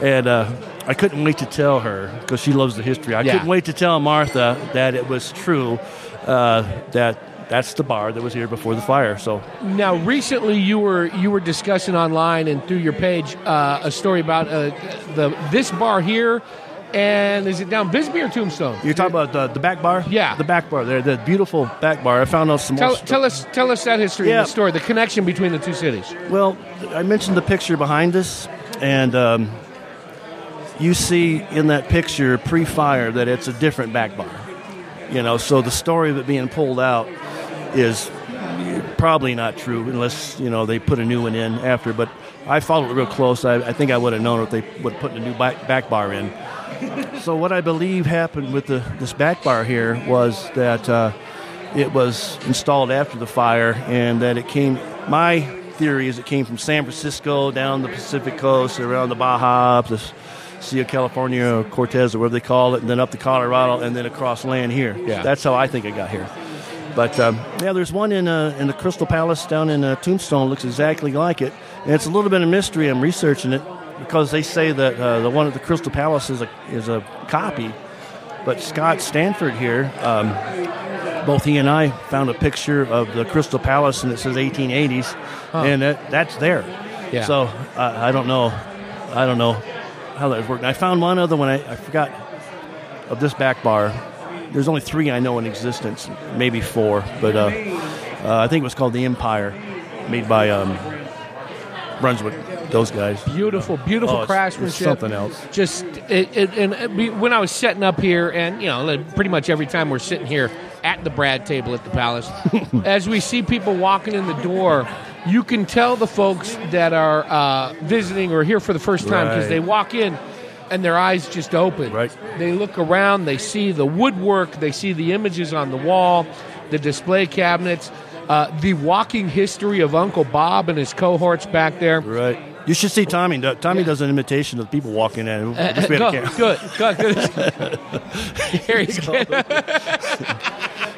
And uh, I couldn't wait to tell her because she loves the history. I Yeah. couldn't wait to tell Martha that it was true. Uh, that that's the bar that was here before the fire. So Now, recently you were you were discussing online and through your page uh, a story about uh, the this bar here, and is it down Bisbee or Tombstone? You're talking about the, the back bar? Yeah. The back bar there, the beautiful back bar. I found out some Tell, more. tell us tell us that history Yeah. the story, the connection between the two cities. Well, I mentioned the picture behind us, and um, you see in that picture pre fire that it's a different back bar. You know, so the story of it being pulled out is probably not true unless, you know, they put a new one in after. But I followed it real close. I, I think I would have known if they would have put a new back, back bar in. So what I believe happened with the, this back bar here was that uh, it was installed after the fire, and that it came. My theory is it came from San Francisco down the Pacific coast, around the Baja, up the Sea of California, or Cortez, or whatever they call it, and then up to Colorado, and then across land here. Yeah. That's how I think it got here. But um, yeah, there's one in uh, in the Crystal Palace down in uh, Tombstone. Looks exactly like it, and it's a little bit of mystery. I'm researching it because they say that uh, the one at the Crystal Palace is a is a copy, but Scott Stanford here, um, both he and I found a picture of the Crystal Palace, and it says 1880s, and that, that's there. Yeah. So uh, I don't know, I don't know how that worked. I found one other one. I, I forgot of this back bar. There's only three I know in existence, maybe four, but uh, uh, I think it was called the Empire, made by um, Brunswick. Those guys. Beautiful, beautiful Oh, it's- it's craftsmanship. something else. Just it, it, and we- when I was setting up here, and you know, like, pretty much every time we're sitting here at the Brad table at the Palace, as we see people walking in the door, you can tell the folks that are uh, visiting or here for the first time because Right. they walk in. And their eyes just open. Right. They look around. They see the woodwork. They see the images on the wall, the display cabinets, uh, the walking history of Uncle Bob and his cohorts back there. Right. You should see Tommy. Tommy does an imitation of people walking in. I wish we had a Go- camera. good, good, good. Here he's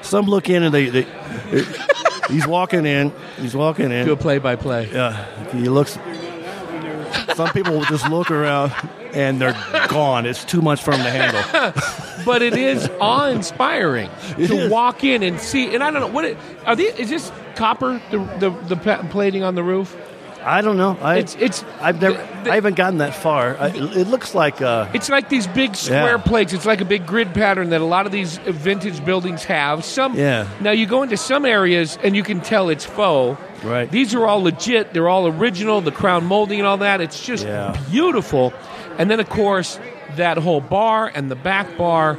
Some look in and they, they, he's walking in. He's walking in. do a play-by-play. Yeah, he looks. Some people will just look around and they're gone. It's too much for them to handle. But it is awe-inspiring to is. walk in and see. And I don't know what it, are these. Is this copper? The the, the plating on the roof. I don't know. I, It's it's. I've never. the- the- I haven't gotten that far. I, it looks like. Uh, It's like these big square Yeah. plates. It's like a big grid pattern that a lot of these vintage buildings have. Some Yeah. Now you go into some areas and you can tell it's faux. Right. These are all legit. They're all original. The crown molding and all that. It's just Yeah. beautiful. And then of course that whole bar and the back bar.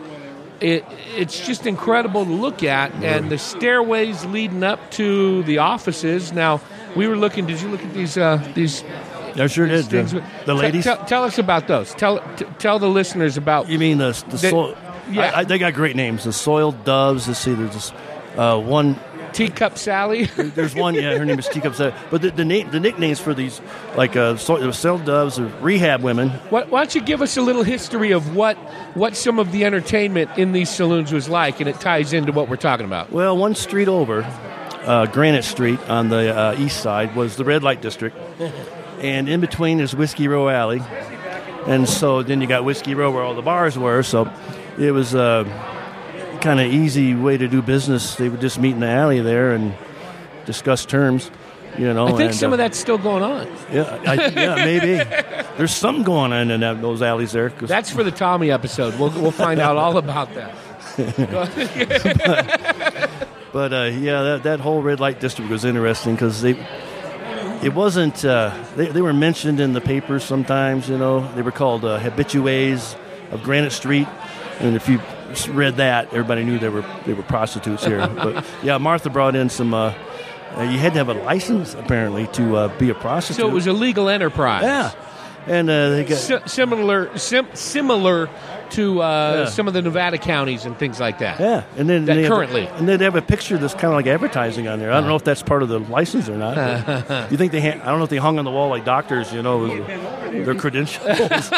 It, it's just incredible to look at, and the stairways leading up to the offices. Now, we were looking. Did you look at these? Uh, these I sure did. things? The, the ladies. Tell, tell us about those. Tell t- tell the listeners about. You mean the the They- soil? yeah. I, I, they got great names. The soiled doves. Let's see. There's this uh, one. Teacup Sally. There's one. Yeah, her name is Teacup. Sally. But the the, name, the nicknames for these like uh, so, soiled doves are rehab women. why, why don't you give us a little history of what what some of the entertainment in these saloons was like, and it ties into what we're talking about. Well, one street over, uh, Granite Street on the uh, east side, was the red light district. and in between is Whiskey Row Alley. And so then you got Whiskey Row where all the bars were. So it was a kind of easy way to do business. They would just meet in the alley there and discuss terms. You know, I think and, some uh, of that's still going on. Yeah, I, yeah, maybe. There's something going on in that, those alleys there. That's for the Tommy episode. We'll we'll find out all about that. But uh, yeah, that, that whole red light district was interesting because they it wasn't. Uh, they, they were mentioned in the papers sometimes. You know, they were called uh, habitues of Granite Street, and if you read that, everybody knew they were they were prostitutes here. but yeah, Martha brought in some. Uh, uh, you had to have a license apparently to uh, be a prostitute. So it was a legal enterprise. yeah, and uh, they got Si- similar, sim- similar to uh, Yeah. some of the Nevada counties and things like that. Yeah, and then That they have- currently. and then they have a picture that's kind of like advertising on there. I don't know if that's part of the license or not. you think they? Ha- I don't know if they hung on the wall like doctors, you know, their credentials.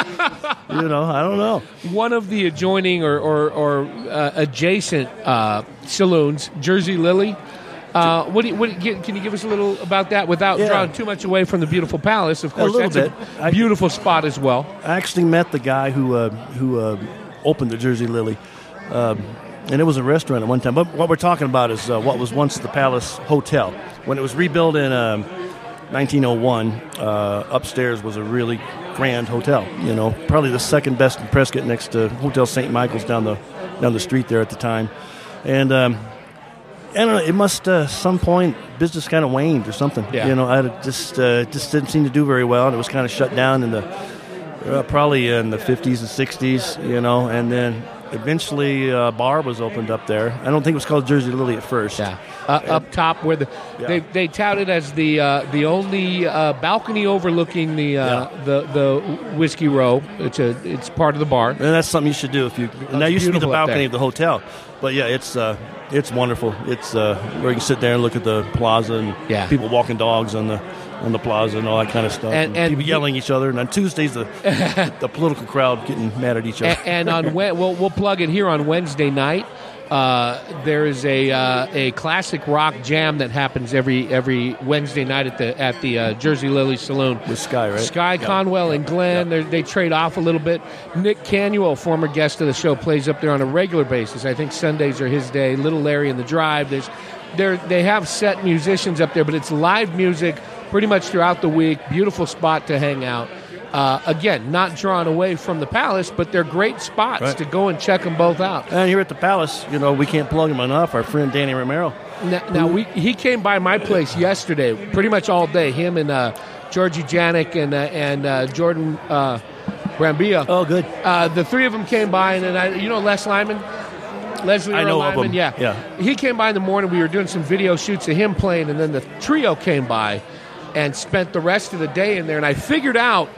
you know, I don't know. One of the adjoining or, or, or uh, adjacent uh, saloons, Jersey Lily. Uh, what, do you, what you- can you give us a little about that without Yeah. drawing too much away from the beautiful palace? Of course, little that's bit. a I- beautiful spot as well. I actually met the guy who uh, who uh, opened the Jersey Lily, um, and it was a restaurant at one time. But what we're talking about is uh, what was once the Palace Hotel. When it was rebuilt in um, 1901, uh, upstairs was a really grand hotel. You know, probably the second best in Prescott, next to Hotel St. Michael's down the down the street there at the time, and. Um, I don't know. It must uh, some point business kind of waned or something. Yeah. You know, I just uh, just didn't seem to do very well, and it was kind of shut down in the uh, probably in the 50s and 60s, you know, and then eventually a bar was opened up there. I don't think it was called Jersey Lily at first. Yeah, uh, up top where the Yeah. they they touted as the uh, the only uh, balcony overlooking the uh, Yeah. the the whiskey row. It's a it's part of the bar. And that's something you should do if you. And that used to be the balcony of the hotel, but yeah, it's uh, it's wonderful. It's uh, where you can sit there and look at the plaza and Yeah. people walking dogs on the on the plaza and all that kind of stuff. And- and people yelling at each other. And on Tuesdays, the the political crowd getting mad at each other. and, and on we'll we'll plug it here on Wednesday night. Uh, there is a uh, a classic rock jam that happens every every Wednesday night at the at the uh, Jersey Lily Saloon. With Sky, right? Sky Yeah. Conwell and Glenn, they trade off a little bit. Nick Canuel, former guest of the show, plays up there on a regular basis. I think Sundays are his day. Little Larry and the Drive. There's there they have set musicians up there, but it's live music pretty much throughout the week. Beautiful spot to hang out. Uh, again, not drawn away from the palace, but they're great spots Right. to go and check them both out. And here at the Palace, you know, we can't plug him enough. Our friend Danny Romero. Now, now we he came by my place yesterday, pretty much all day. Him and uh, Georgie Janack and uh, and uh, Jordan uh, Brambila. Oh, good. Uh, the three of them came by, and then I, you know Les Lyman, Leslie I know of him. yeah, Yeah. He came by in the morning. We were doing some video shoots of him playing, and then the trio came by and spent the rest of the day in there. And I figured out,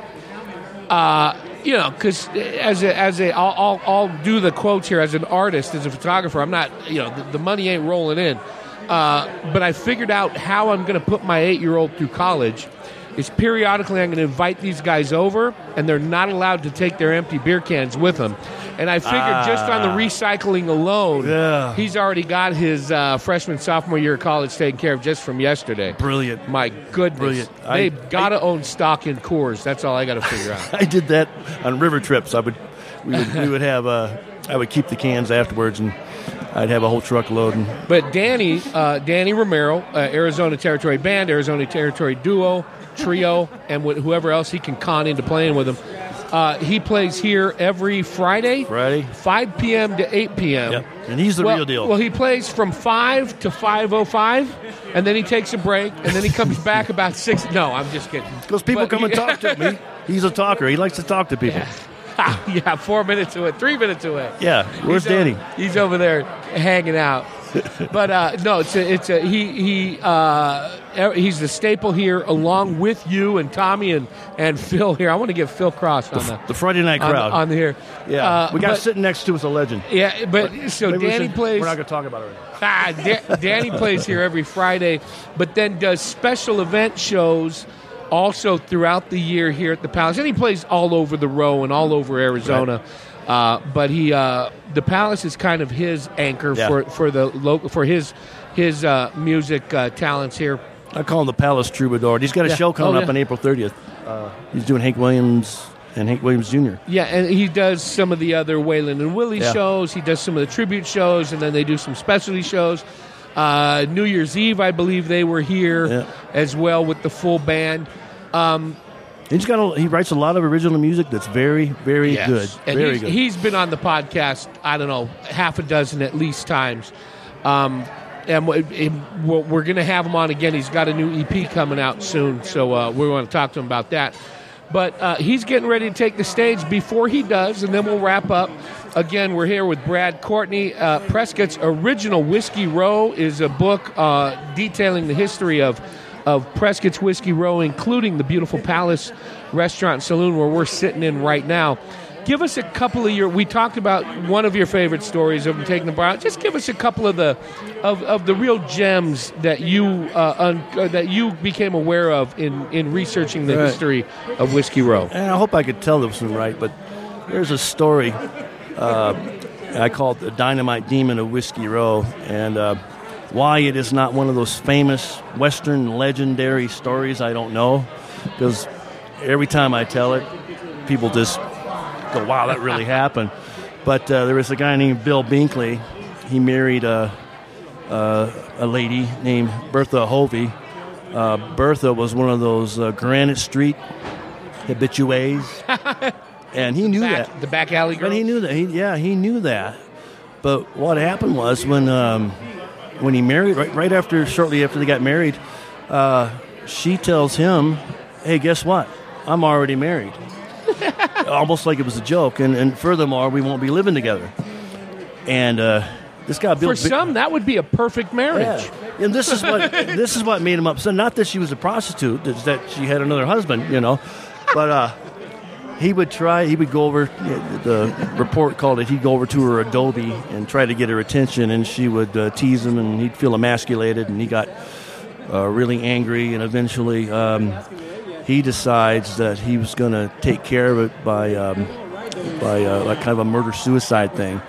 uh, you know, because as a as a I'll, I'll I'll do the quotes here as an artist, as a photographer. I'm not, you know, the, the money ain't rolling in. Uh, but I figured out how I'm going to put my eight year old through college. Is periodically I'm going to invite these guys over, and they're not allowed to take their empty beer cans with them. And I figured just on the recycling alone, Yeah. he's already got his uh, freshman sophomore year of college taken care of just from yesterday. Brilliant. My goodness, Brilliant. They've got to own stock in Coors. That's all I got to figure out. I did that on river trips. I would, we would, we would have, uh, I would keep the cans afterwards, and I'd have a whole truck loading. But Danny, uh, Danny Romero, uh, Arizona Territory Band, Arizona Territory Duo, Trio, and wh- whoever else he can con into playing with him. Uh, he plays here every Friday, Friday. 5 p.m. to 8 p.m. Yep. And he's the well, real deal. Well, he plays from 5 to 5.05, and then he takes a break, and then he comes back about 6. No, I'm just kidding. Because people But- come and talk to me. He's a talker. He likes to talk to people. yeah, four minutes to it, three minutes to it. Yeah. Where's he's over- Danny? he's over there hanging out. but uh, no, it's a, it's a he he uh, er- he's the staple here, along with you and Tommy and, and Phil here. I want to give Phil Cross on the The Friday night crowd. on here. yeah. Uh, we got but- sitting next to us a legend. yeah, but so Maybe we Danny should- plays. We're not going to talk about it right now. Ah, Da- Danny plays here every Friday, but then does special event shows also throughout the year here at the Palace. And he plays all over the row and all over Arizona. Uh, but he, uh, the Palace is kind of his anchor Yeah. for for the local for his his uh, music uh, talents here. I call him the Palace Troubadour. He's got a Yeah. show coming Oh, up yeah. on April 30th. Uh, he's doing Hank Williams and Hank Williams Jr. Yeah, and he does some of the other Waylon and Willie shows. He does some of the tribute shows, and then they do some specialty shows. Uh, New Year's Eve, I believe they were here Yeah. as well with the full band. He's got a, he writes a lot of original music that's very very Yes. good. And very he's, good. he's been on the podcast, I don't know, half a dozen at least times. Um, and we're we're going to have him on again. He's got a new EP coming out soon, so uh, we want to talk to him about that. But uh, he's getting ready to take the stage before he does, and then we'll wrap up. Again, we're here with Brad Courtney. Uh, Prescott's original Whiskey Row is a book uh, detailing the history of of Prescott's Whiskey Row, including the beautiful Palace Restaurant and Saloon where we're sitting in right now. Give us a couple of your. We talked about one of your favorite stories of taking the bar out. Just give us a couple of the of, of the real gems that you uh, un, uh, that you became aware of in, in researching the Right. history of Whiskey Row. And I hope I could tell this one right, but there's a story uh, I call it the Dynamite Demon of Whiskey Row, and uh, why it is not one of those famous Western legendary stories, I don't know, because every time I tell it, people just go, "Wow, that really happened." But uh, there was a guy named Bill Binkley. He married a uh, a lady named Bertha Hovey. Uh, Bertha was one of those uh, Granite Street habitues, and he knew Back, that. the back alley girl. But he knew that. He, yeah, he knew that. But what happened was when um, when he married, right, right after, shortly after they got married, uh, she tells him, "Hey, guess what? I'm already married." Almost like it was a joke. And, and furthermore, we won't be living together. And uh, this guy, Bill, For some, that would be a perfect marriage. yeah. And this is what this is what made him upset. Not that she was a prostitute, it's that she had another husband, you know. But uh, he would try. He would go over. The report called it. He'd go over to her Adobe and try to get her attention, and she would uh, tease him, and he'd feel emasculated, and he got uh, really angry, and eventually um, he decides that he was going to take care of it by um, by uh, like kind of a murder suicide thing,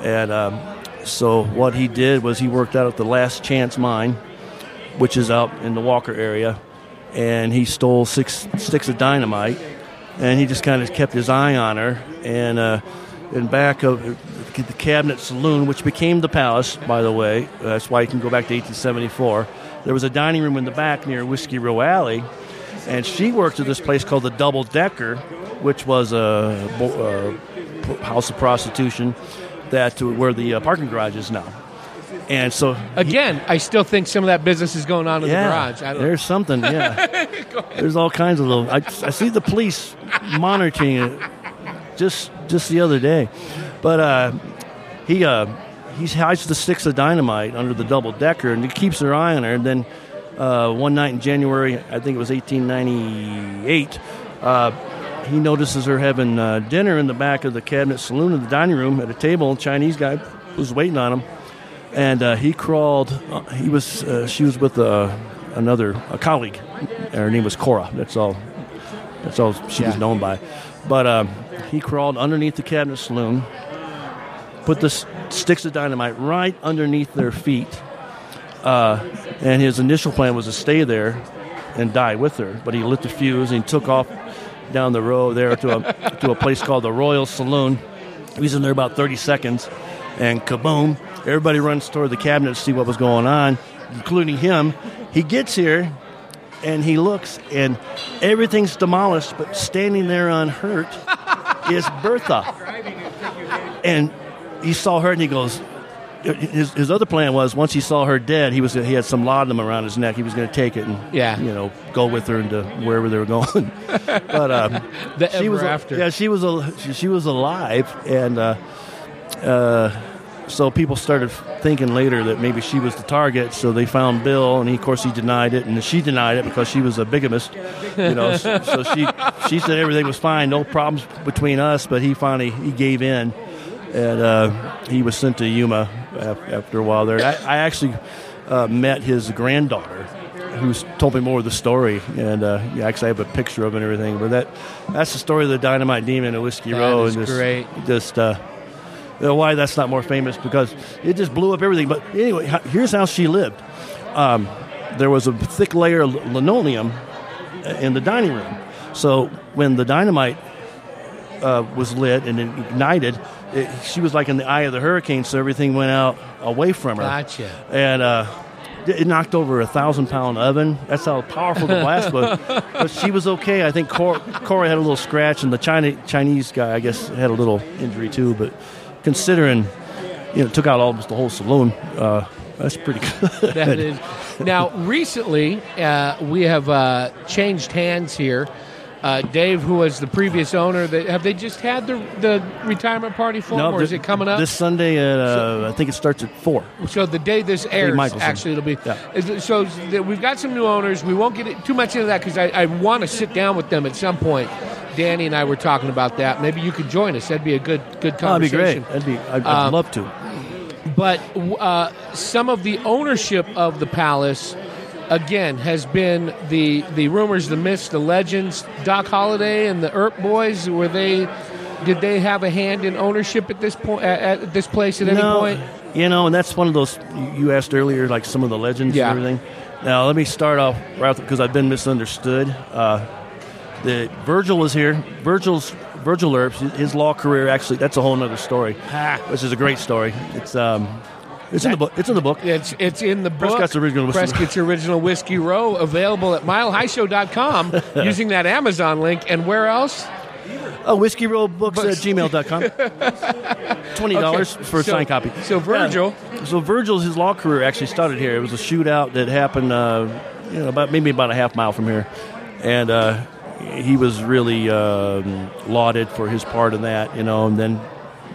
and um, so what he did was he worked out at the Last Chance Mine, which is out in the Walker area, and he stole six sticks of dynamite, and he just kind of kept his eye on her, and uh, in back of the Cabinet Saloon, which became the Palace, by the way, that's why you can go back to 1874. There was a dining room in the back near Whiskey Row Alley, and she worked at this place called the Double Decker, which was a, a house of prostitution that where the uh, parking garage is now. And so Again, I still think some of that business is going on in yeah, the garage. I don't there's something. Yeah, there's all kinds of little. I, I see the police monitoring it just just the other day, but uh, he uh, he hides the sticks of dynamite under the double decker and he keeps their eye on her. And then uh, one night in January, I think it was 1898. Uh, he notices her having uh, dinner in the back of the cabinet saloon in the dining room at a table. A Chinese guy was waiting on him and uh, he crawled. Uh, he was. Uh, she was with uh, another a colleague. Her name was Cora. That's all. That's all she was known by. But um, he crawled underneath the cabinet saloon, put the s- sticks of dynamite right underneath their feet, uh, and his initial plan was to stay there and die with her. But he lit the fuse and he took off down the road there to a to a place called the Royal Saloon. He was in there about 30 seconds, and kaboom! Everybody runs toward the cabinet to see what was going on, including him. He gets here, and he looks, and everything's demolished, but standing there unhurt is Bertha. And he saw her, and he goes. His, his other plan was once he saw her dead, he was he had some laudanum around his neck. He was going to take it and Yeah. you know go with her into wherever they were going. but um, The she ever was after. yeah she was al- she, she was alive and uh, uh, so people started thinking later that maybe she was the target so they found bill and he, of course he denied it and she denied it because she was a bigamist you know so, so she she said everything was fine no problems between us but he finally he gave in and uh, he was sent to Yuma after a while there. I, I actually uh, met his granddaughter, who's told me more of the story, and uh, yeah, actually I have a picture of it and everything. But that that's the story of the Dynamite Demon at Whiskey Row. and just, great. Just uh, why that's not more famous because it just blew up everything. But anyway, here's how she lived. Um, there was a thick layer of linoleum in the dining room, so when the dynamite uh, was lit and it ignited, it, she was like in the eye of the hurricane, so everything went out away from her. Gotcha. And uh, it knocked over a thousand pound oven. That's how powerful the blast was. But she was okay. I think Cor- Corey had a little scratch, and the China- Chinese guy, I guess, had a little injury too. But considering, you know, took out almost the whole saloon. Uh, That's pretty good. That is. Now, recently, uh, we have uh, changed hands here. Uh, Dave, who was the previous owner, they, have they just had the, the retirement party for him, or is it coming up? this Sunday? At, uh, I think it starts at four. So the day this airs, actually, it'll be. Yeah. is- So we've got some new owners. We won't get too much into that because I, I want to sit down with them at some point. Danny and I were talking about that. Maybe you could join us. That'd be a good good Oh, that'd be conversation. great. That'd be. I'd, I'd Um, love to. But uh, some of the ownership of the palace, again, has been the the rumors, the myths, the legends. Doc Holliday and the Earp boys were they? Did they have a hand in ownership at this point at, at this place at any no, point? you know, and that's one of those you- you asked earlier, like some of the legends Yeah. and everything. Now, let me start off right because I've been misunderstood. Uh, the Virgil is here. Virgil's Virgil Earps, his law career actually that's a whole other story. Ah. This is a great story. It's um, it's in the book. It's in the book. It's it's in the book. Prescott's Original Whiskey Prescott's Original Whiskey Row, available at milehighshow.com using that Amazon link. And where else? Oh, whiskey row books at gmail.com. Twenty dollars Okay, for a so- signed copy. so Virgil- Yeah. So Virgil's his law career actually started here. It was a shootout that happened, uh, you know, about maybe about a half mile from here, and uh, he was really um, lauded for his part in that. You know, and then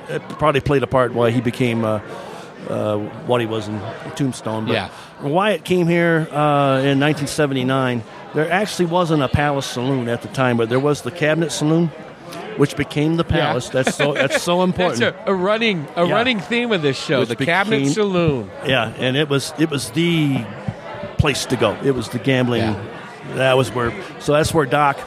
it probably played a part why he became. Uh, uh, what he was in Tombstone. But Yeah. Wyatt came here uh, in 1979. There actually wasn't a Palace Saloon at the time, but there was the Cabinet Saloon, which became the Yeah. Palace. That's so that's so important. That's a, a running a Yeah. running theme of this show, Which the Cabinet Saloon. Yeah, and it was it was the place to go. It was the gambling. Yeah. That was where. So that's where Doc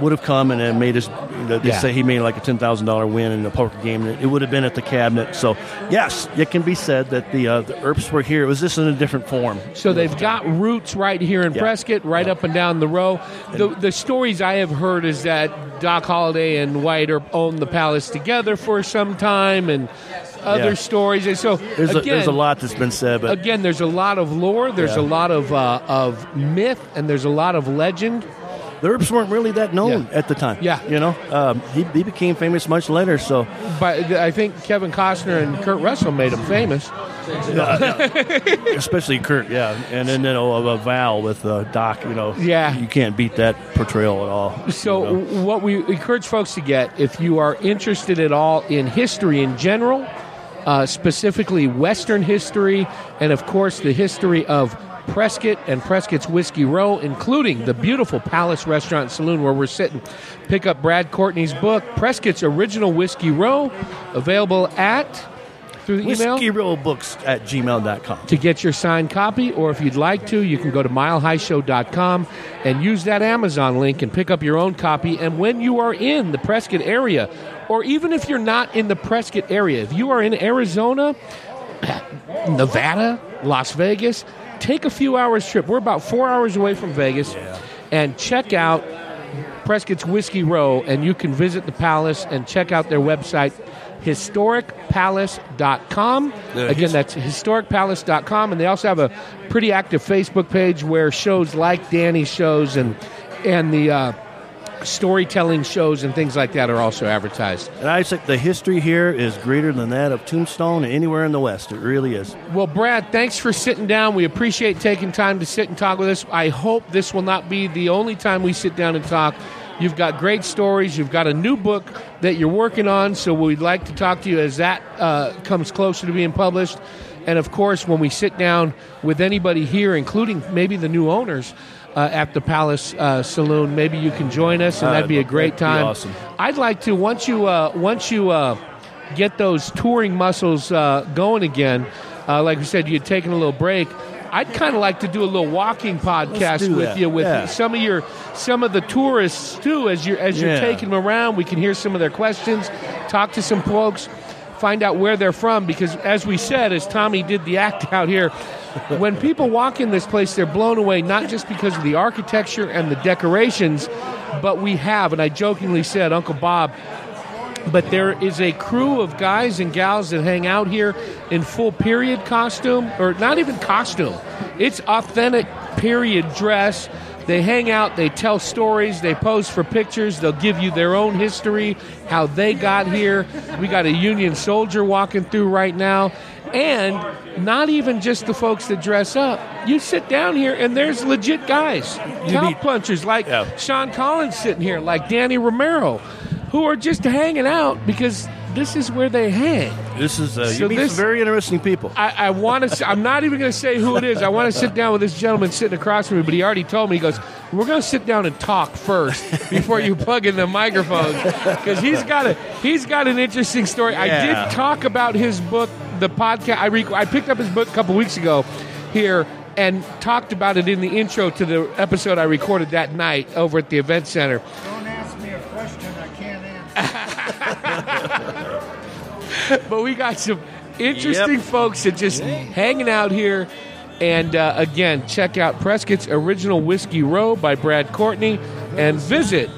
would have come and then made his. They Yeah. say he made like a ten thousand dollar win in a poker game. and It would have been at the cabinet. So yes, it can be said that the uh, the Earps were here. It was just in a different form. So they've got roots right here in Yeah. Prescott, right Yeah. up and down the row. The, the stories I have heard is that Doc Holliday and Wyatt Earp owned the palace together for some time, and other Yeah. stories. And so There's a, there's a lot that's been said, but again, there's a lot of lore, there's Yeah. a lot of uh, of myth, and there's a lot of legend. The Earps weren't really that known Yeah. at the time. Yeah. you know, um, he, he became famous much later. So But I think Kevin Costner and Kurt Russell made him famous. especially Kurt, yeah, and then you know of a Val with uh, Doc. You know, Yeah. you can't beat that portrayal at all. So, you know? what we encourage folks to get, if you are interested at all in history in general, uh, specifically Western history, and of course the history of Prescott and Prescott's Whiskey Row, including the beautiful Palace Restaurant Saloon where we're sitting, pick up Brad Courtney's book, Prescott's Original Whiskey Row, available at through the email Whiskey Row Books at gmail.com. to get your signed copy, or if you'd like to, you can go to milehighshow.com and use that Amazon link and pick up your own copy. And when you are in the Prescott area, or even if you're not in the Prescott area, if you are in Arizona, Nevada, Las Vegas, take a few hours trip. We're about four hours away from Vegas, and check out Prescott's Whiskey Row, and you can visit the palace and check out their website, historicpalace.com. Again, that's historicpalace.com. And they also have a pretty active Facebook page where shows like Danny's shows and, and the uh, storytelling shows and things like that are also advertised. And I say the history here is greater than that of Tombstone anywhere in the West. It really is. Well, Brad, thanks for sitting down. We appreciate taking time to sit and talk with us. I hope this will not be the only time we sit down and talk. You've got great stories. You've got a new book that you're working on, so we'd like to talk to you as that uh, comes closer to being published. And of course, when we sit down with anybody here, including maybe the new owners uh, at the Palace uh, Saloon, maybe you can join us, and Uh, that'd be a great time. awesome. I'd like to once you uh, once you uh, get those touring muscles uh, going again. Uh, like we said, you'd taken a little break. I'd kind of like to do a little walking podcast with that. you, with Yeah. some of your some of the tourists too. As you're as you're Yeah. taking them around, we can hear some of their questions, talk to some folks, find out where they're from. Because as we said, as Tommy did the act out here, when people walk in this place, they're blown away not just because of the architecture and the decorations, but we have, and I jokingly said, Uncle Bob but there is a crew of guys and gals that hang out here in full period costume, or not even costume. It's authentic period dress. They hang out, they tell stories, they pose for pictures, they'll give you their own history, how they got here. We got a Union soldier walking through right now. And not even just the folks that dress up. You sit down here and there's legit guys, cow punchers like Yeah. Sean Collins sitting here, like Danny Romero, who are just hanging out because this is where they hang. This is uh, So you meet this- some very interesting people. I, I want to. I'm not even going to say who it is. I want to sit down with this gentleman sitting across from me, but he already told me. He goes, "We're going to sit down and talk first before you plug in the microphones because he's got a he's got an interesting story." I did talk about his book, the podcast. I rec- I picked up his book a couple weeks ago here and talked about it in the intro to the episode I recorded that night over at the event center. but we got some interesting Yep. folks that just hanging out here. And uh, again, check out Prescott's Original Whiskey Row by Brad Courtney and visit.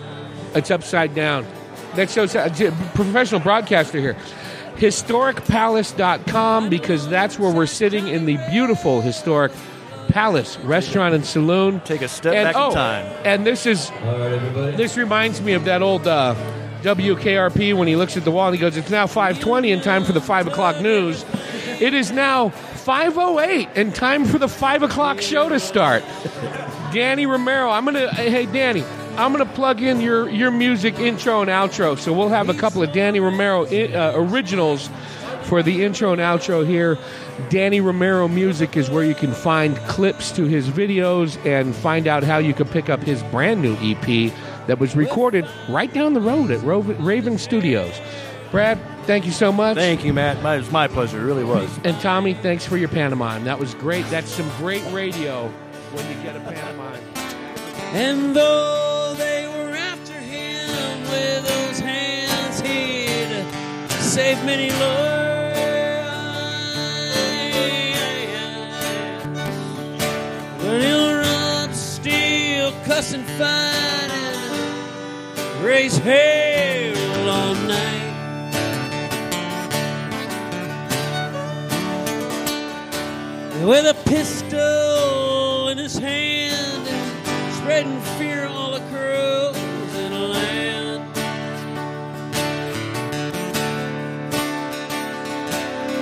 It's upside down. That shows uh, professional broadcaster here. Historicpalace.com because that's where we're sitting in the beautiful historic Palace Restaurant and Saloon. Take a step and, back in oh, time. And this is All right, everybody. this reminds me of that old uh, WKRP when he looks at the wall and he goes, "It's now 5:20 and time for the five o'clock news." It is now 5:08 and time for the five o'clock show to start. Danny Romero, I'm gonna. Hey, Danny, I'm gonna plug in your your music intro and outro. So we'll have a couple of Danny Romero i- uh, originals for the intro and outro here. Danny Romero Music is where you can find clips to his videos and find out how you can pick up his brand new EP that was recorded right down the road at Raven Studios. Brad, thank you so much. Thank you, Matt. My, it was my pleasure. It really was. and Tommy, thanks for your pantomime. That was great. That's some great radio when you get a pantomime. And though they were after him with those hands, he'd saved many lives. But he'll run still, cussing, fighting, raise hell all night. with a pistol in his hand spreading fear all across the land.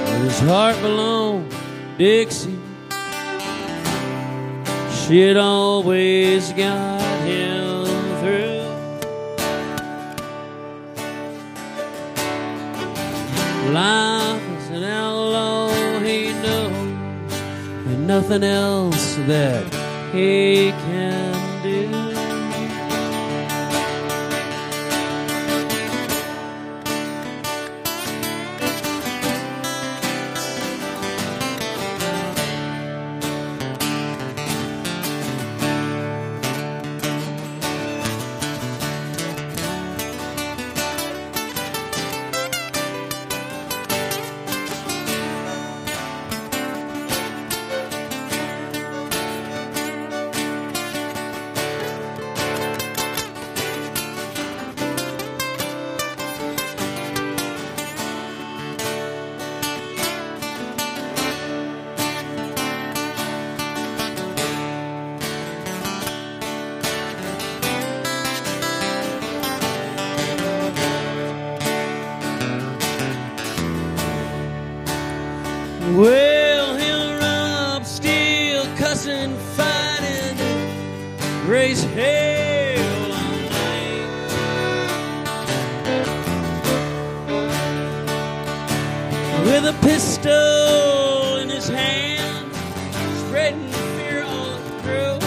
But his heart belonged Dixie. She'd always got Life is an outlaw, he knows and nothing else that he With a pistol in his hand, spreading fear all through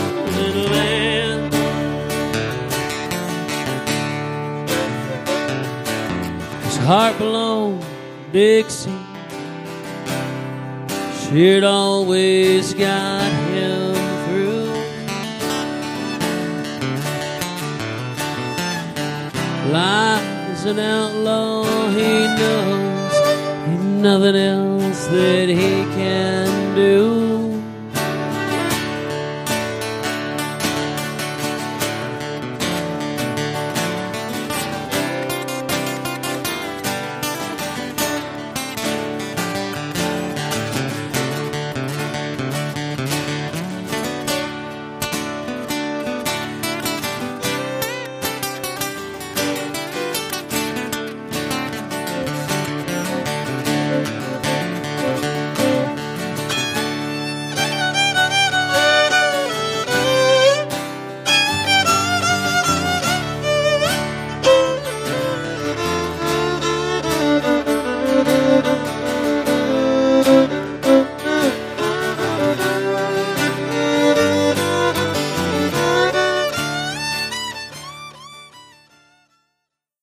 the land. His heart belonged Dixie. She'd always got an outlaw, he knows, nothing else that he can do.